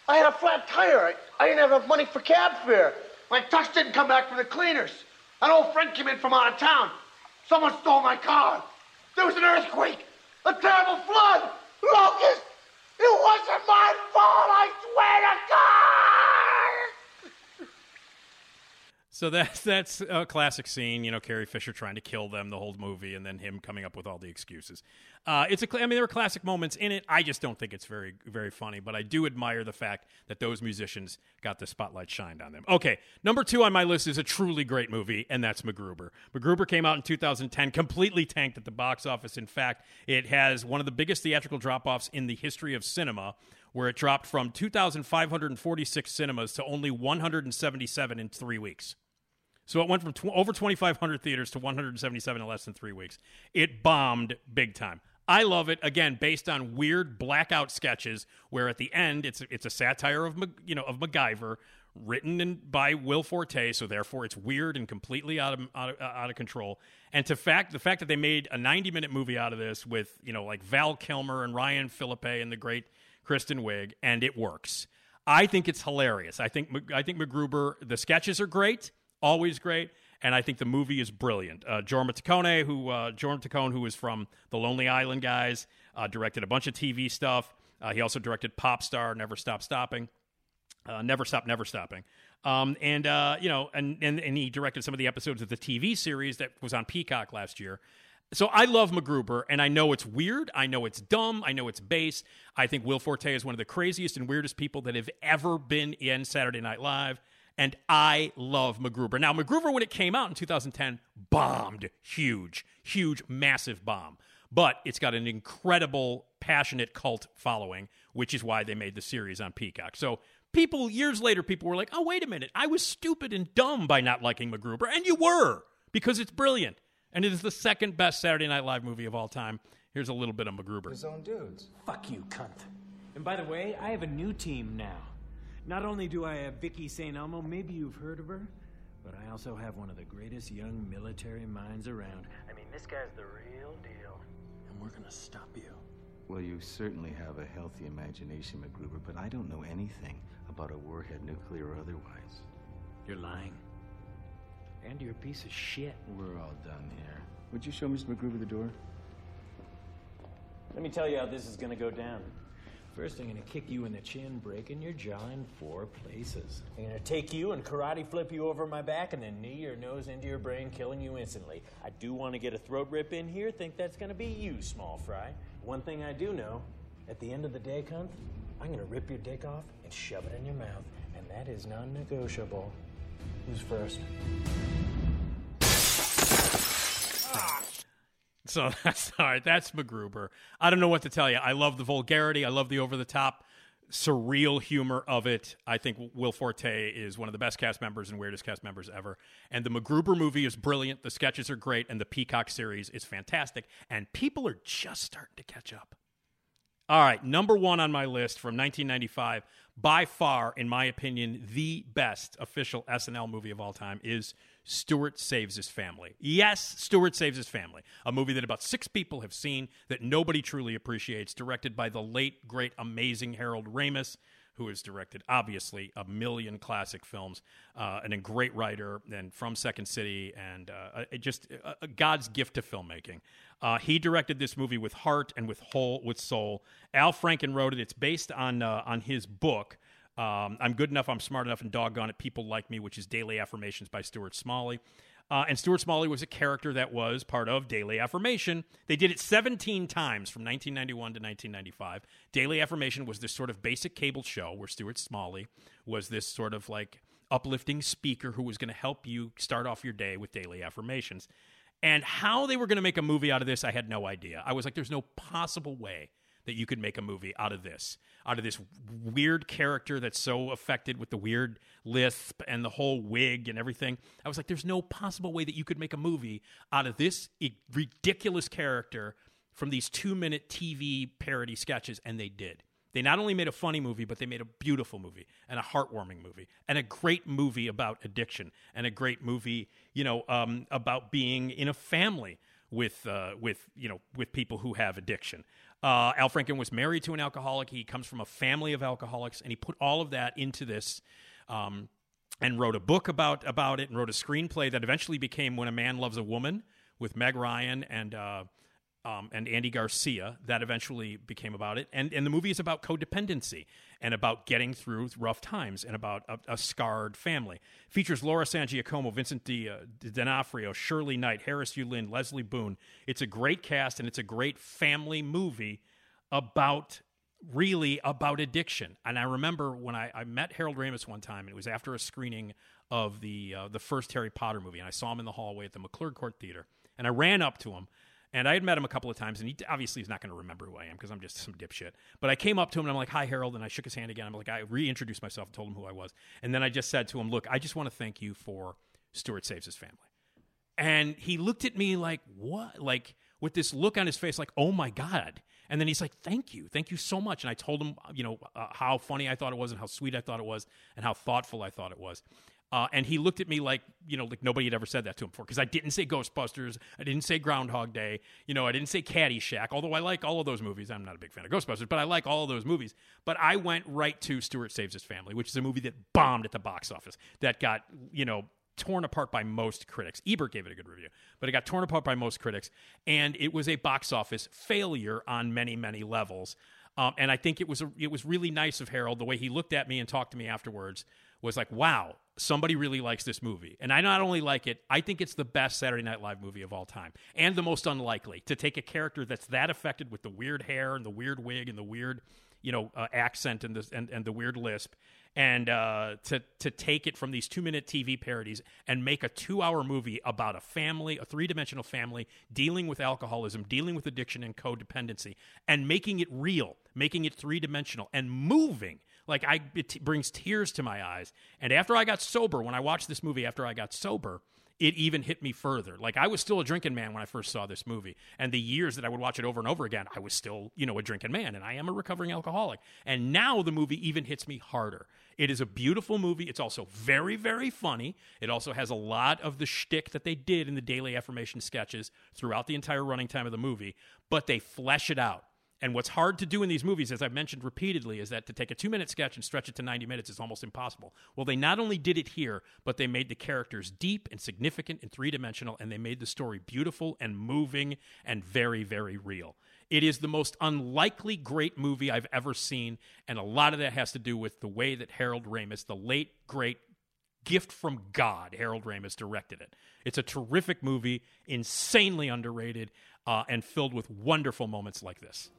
I had a flat tire. I, I didn't have enough money for cab fare. My tux didn't come back from the cleaners. An old friend came in from out of town. Someone stole my car. There was an earthquake. A terrible flood. Locust. It wasn't my fault, I swear to God! So that's that's a classic scene, you know, Carrie Fisher trying to kill them the whole movie, and then him coming up with all the excuses. Uh, it's a, I mean, there are classic moments in it. I just don't think it's very, very funny, but I do admire the fact that those musicians got the spotlight shined on them. Okay, number two on my list is a truly great movie, and that's MacGruber. MacGruber came out in 2010, completely tanked at the box office. In fact, it has one of the biggest theatrical drop-offs in the history of cinema where it dropped from 2,546 cinemas to only 177 in three weeks. So it went from tw- over 2,500 theaters to 177 in less than three weeks. It bombed big time. I love it again, based on weird blackout sketches where at the end it's it's a satire of you know of MacGyver, written in, by Will Forte, so therefore it's weird and completely out of out of, out of control. And to fact the fact that they made a 90 minute movie out of this with you know like Val Kilmer and Ryan Phillippe and the great Kristen Wiig, and it works. I think it's hilarious. I think I think MacGruber. The sketches are great, always great, and I think the movie is brilliant. Uh, Jorma Taccone, who uh, Jorma Taccone, who is from the Lonely Island guys, uh, directed a bunch of TV stuff. Uh, he also directed Pop Star, Never Stop Stopping, uh, Never Stop Never Stopping, um, and uh, you know, and, and and he directed some of the episodes of the TV series that was on Peacock last year. So I love MacGruber, and I know it's weird. I know it's dumb. I know it's base. I think Will Forte is one of the craziest and weirdest people that have ever been in Saturday Night Live. And I love MacGruber. Now, MacGruber, when it came out in 2010, bombed huge, huge, massive bomb. But it's got an incredible, passionate cult following, which is why they made the series on Peacock. So people, years later, people were like, oh, wait a minute. I was stupid and dumb by not liking MacGruber. And you were, because it's brilliant. And it is the second best Saturday Night Live movie of all time. Here's a little bit of MacGruber. His own dudes. Fuck you, cunt. And by the way, I have a new team now. Not only do I have Vicki St. Elmo, maybe you've heard of her, but I also have one of the greatest young military minds around. I mean, this guy's the real deal. And we're gonna stop you. Well, you certainly have a healthy imagination, MacGruber, but I don't know anything about a warhead, nuclear or otherwise. You're lying. And you're a piece of shit. We're all done here. Would you show Mr. MacGruber the door? Let me tell you how this is gonna go down. First, I'm gonna kick you in the chin, breaking your jaw in four places. I'm gonna take you and karate flip you over my back and then knee your nose into your brain, killing you instantly. I do want to get a throat rip in here. Think that's gonna be you, small fry. One thing I do know: at the end of the day, cunt, I'm gonna rip your dick off and shove it in your mouth, and that is non-negotiable. Who's first? Ah, So that's all right. That's MacGruber. I don't know what to tell you. I love the vulgarity. I love the over the top, surreal humor of it. I think Will Forte is one of the best cast members and weirdest cast members ever. And the MacGruber movie is brilliant. The sketches are great, and the Peacock series is fantastic. And people are just starting to catch up. All right, number one on my list from 1995, by far, in my opinion, the best official SNL movie of all time is Stuart Saves His Family. Yes, Stuart Saves His Family, a movie that about six people have seen that nobody truly appreciates, directed by the late, great, amazing Harold Ramis, who has directed, obviously, a million classic films, uh, and a great writer, and from Second City, and uh, just uh, God's gift to filmmaking. Uh, he directed this movie with heart and with whole with soul. Al Franken wrote it. It's based on uh, on his book. Um, I'm good enough. I'm smart enough, and doggone it, people like me, which is Daily Affirmations by Stuart Smalley. Uh, and Stuart Smalley was a character that was part of Daily Affirmation. They did it 17 times from 1991 to 1995. Daily Affirmation was this sort of basic cable show where Stuart Smalley was this sort of like uplifting speaker who was going to help you start off your day with daily affirmations. And how they were going to make a movie out of this, I had no idea. I was like, there's no possible way that you could make a movie out of this, out of this weird character that's so affected with the weird lisp and the whole wig and everything. I was like, there's no possible way that you could make a movie out of this ridiculous character from these two minute TV parody sketches. And they did. They not only made a funny movie, but they made a beautiful movie and a heartwarming movie and a great movie about addiction and a great movie, you know, um, about being in a family with uh, with you know with people who have addiction. Uh, Al Franken was married to an alcoholic. He comes from a family of alcoholics, and he put all of that into this. Um, and wrote a book about about it, and wrote a screenplay that eventually became "When a Man Loves a Woman" with Meg Ryan and uh, um, and Andy Garcia. That eventually became about it, and and the movie is about codependency and about getting through rough times and about a, a scarred family. Features Laura San Giacomo, Vincent D, uh, D'Onofrio, Shirley Knight, Harris Yulin, Lesley Boone. It's a great cast, and it's a great family movie about really about addiction. And I remember when I, I met Harold Ramis one time, and it was after a screening of the uh, the first Harry Potter movie, and I saw him in the hallway at the McClurg Court Theater, and I ran up to him. And I had met him a couple of times, and he obviously is not going to remember who I am because I'm just some dipshit. But I came up to him and I'm like, "Hi, Harold," and I shook his hand again. I'm like, I reintroduced myself and told him who I was, and then I just said to him, "Look, I just want to thank you for Stuart saves his family." And he looked at me like, "What?" Like with this look on his face, like, "Oh my god." And then he's like, "Thank you, thank you so much." And I told him, you know, uh, how funny I thought it was, and how sweet I thought it was, and how thoughtful I thought it was. Uh, and he looked at me like, you know, like nobody had ever said that to him before. Because I didn't say Ghostbusters, I didn't say Groundhog Day, you know, I didn't say Caddyshack. Although I like all of those movies, I'm not a big fan of Ghostbusters, but I like all of those movies. But I went right to Stuart Saves His Family, which is a movie that bombed at the box office, that got, you know, torn apart by most critics. Ebert gave it a good review, but it got torn apart by most critics, and it was a box office failure on many, many levels. Um, and I think it was a, it was really nice of Harold the way he looked at me and talked to me afterwards was like, wow, somebody really likes this movie. And I not only like it, I think it's the best Saturday Night Live movie of all time and the most unlikely to take a character that's that affected with the weird hair and the weird wig and the weird, you know, uh, accent and the, and, and the weird lisp and uh, to to take it from these two minute TV parodies and make a two hour movie about a family, a three dimensional family dealing with alcoholism, dealing with addiction and codependency, and making it real, making it three dimensional and moving. Like I, it t- brings tears to my eyes. And after I got sober, when I watched this movie after I got sober, it even hit me further. Like I was still a drinking man when I first saw this movie, and the years that I would watch it over and over again, I was still, you know, a drinking man, and I am a recovering alcoholic. And now the movie even hits me harder. It is a beautiful movie. It's also very, very funny. It also has a lot of the shtick that they did in the daily affirmation sketches throughout the entire running time of the movie, but they flesh it out. And what's hard to do in these movies, as I've mentioned repeatedly, is that to take a two minute sketch and stretch it to 90 minutes is almost impossible. Well, they not only did it here, but they made the characters deep and significant and three dimensional, and they made the story beautiful and moving and very, very real. It is the most unlikely great movie I've ever seen, and a lot of that has to do with the way that Harold Ramis, the late, great gift from God, Harold Ramis directed it. It's a terrific movie, insanely underrated, uh, and filled with wonderful moments like this.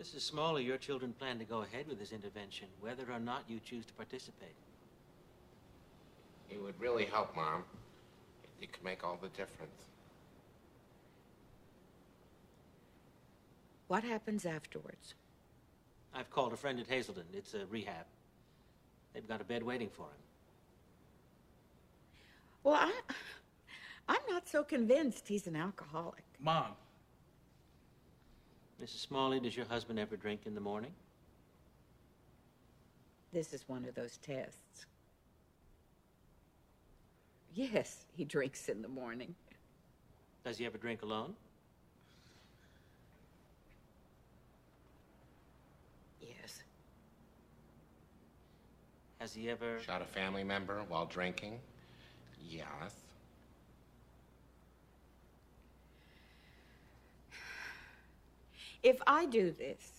Mrs. Smalley, your children plan to go ahead with this intervention, whether or not you choose to participate. It would really help, Mom. It could make all the difference. What happens afterwards? I've called a friend at Hazelden. It's a rehab. They've got a bed waiting for him. Well, I, I'm not so convinced he's an alcoholic. Mom. Mrs. Smalley, does your husband ever drink in the morning? This is one of those tests. Yes, he drinks in the morning. Does he ever drink alone? Yes. Has he ever shot a family member while drinking? Yes. If I do this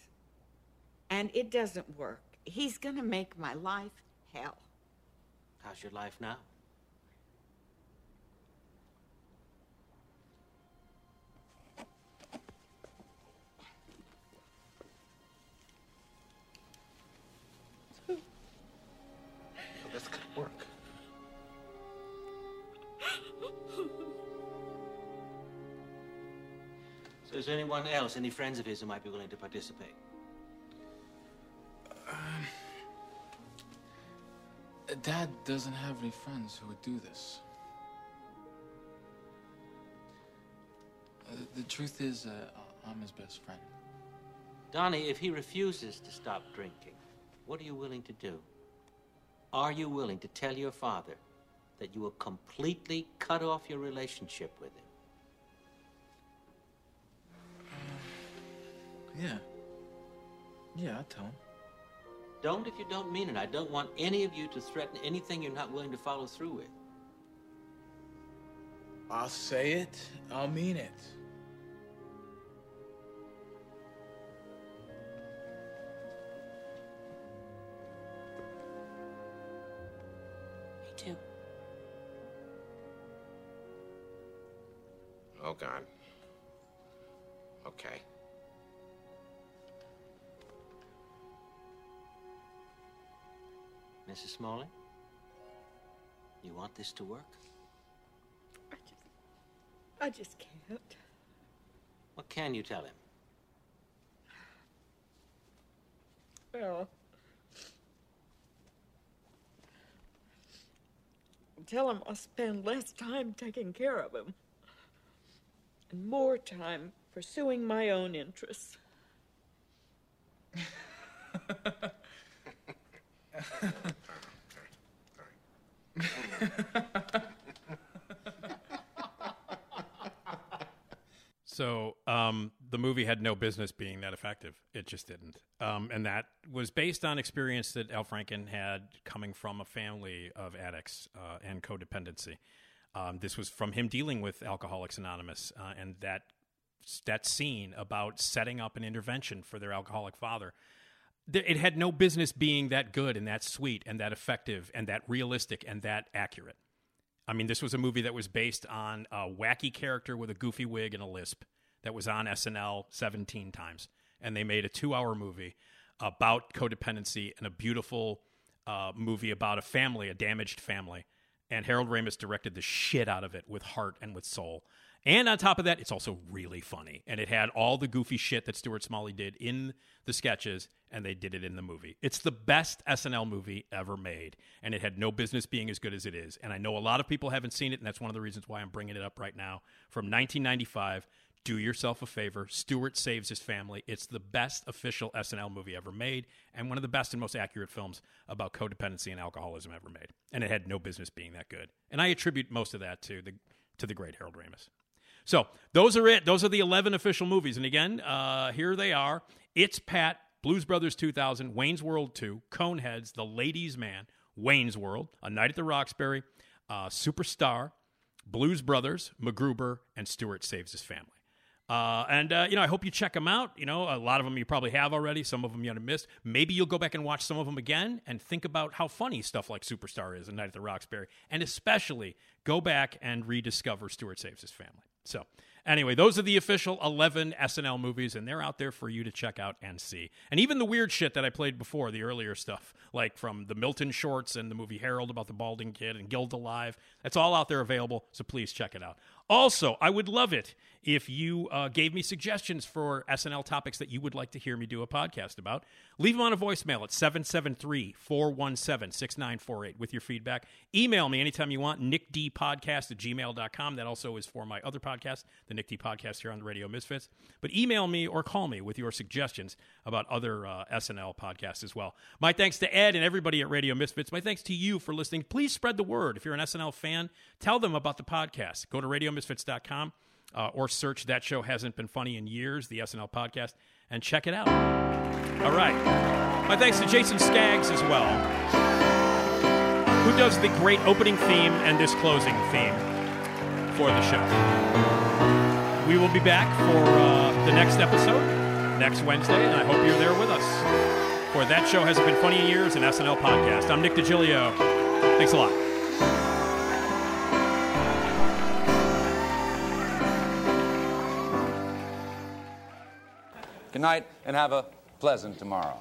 and it doesn't work, he's going to make my life hell. How's your life now? So is there anyone else, any friends of his who might be willing to participate? Dad doesn't have any friends who would do this. Uh, the truth is, uh, I'm his best friend. Donnie, if he refuses to stop drinking, what are you willing to do? Are you willing to tell your father that you will completely cut off your relationship with him? Yeah. Yeah, I'll tell him. Don't if you don't mean it. I don't want any of you to threaten anything you're not willing to follow through with. I'll say it. I'll mean it. Me too. Oh, God. Okay. Mrs. Smalley? You want this to work? I just can't. What can you tell him? Well, tell him I'll spend less time taking care of him and more time pursuing my own interests. So um, the movie had no business being that effective. It just didn't. Um, and that was based on experience that Al Franken had coming from a family of addicts uh, and codependency. Um, this was from him dealing with Alcoholics Anonymous uh, and that that scene about setting up an intervention for their alcoholic father. It had no business being that good and that sweet and that effective and that realistic and that accurate. I mean, this was a movie that was based on a wacky character with a goofy wig and a lisp that was on SNL 17 times. And they made a two hour movie about codependency and a beautiful uh, movie about a family, a damaged family, and Harold Ramis directed the shit out of it with heart and with soul. And on top of that, it's also really funny. And it had all the goofy shit that Stuart Smalley did in the sketches, and they did it in the movie. It's the best SNL movie ever made, and it had no business being as good as it is. And I know a lot of people haven't seen it, and that's one of the reasons why I'm bringing it up right now. From 1995, do yourself a favor. Stuart saves his family. It's the best official SNL movie ever made, and one of the best and most accurate films about codependency and alcoholism ever made. And it had no business being that good. And I attribute most of that to the to the great Harold Ramis. So those are it. Those are the 11 official movies. And again, uh, here they are It's Pat, Blues Brothers 2000, Wayne's World 2, Coneheads, The Ladies' Man, Wayne's World, A Night at the Roxbury, uh, Superstar, Blues Brothers, MacGruber, and Stuart Saves His Family. Uh, and uh, you know, I hope you check them out. You know, a lot of them you probably have already. Some of them you have missed. Maybe you'll go back and watch some of them again and think about how funny stuff like Superstar is and Night at the Roxbury, and especially go back and rediscover Stuart Saves His Family. So, anyway, those are the official 11 SNL movies, and they're out there for you to check out and see. And even the weird shit that I played before, the earlier stuff, like from the Milton shorts and the movie Harold about the balding kid and Gilda Live, that's all out there available, so please check it out. Also, I would love it if you uh, gave me suggestions for SNL topics that you would like to hear me do a podcast about. Leave them on a voicemail at 773 417 6948 with your feedback. Email me anytime you want, nickdpodcast at gmail.com. That also is for my other podcast, the Nick D Podcast here on the Radio Misfits. But email me or call me with your suggestions about other uh, SNL podcasts as well. My thanks to Ed and everybody at Radio Misfits. My thanks to you for listening. Please spread the word. If you're an SNL fan, tell them about the podcast. Go to radiomisfits.com uh, or search That Show Hasn't Been Funny in Years, the SNL podcast, and check it out. All right. My thanks to Jason Skaggs as well, who does the great opening theme and this closing theme for the show. We will be back for uh, the next episode next Wednesday, and I hope you're there with us for That Show Hasn't Been Funny in Years, an SNL podcast. I'm Nick DiGilio. Thanks a lot. Good night and have a pleasant tomorrow.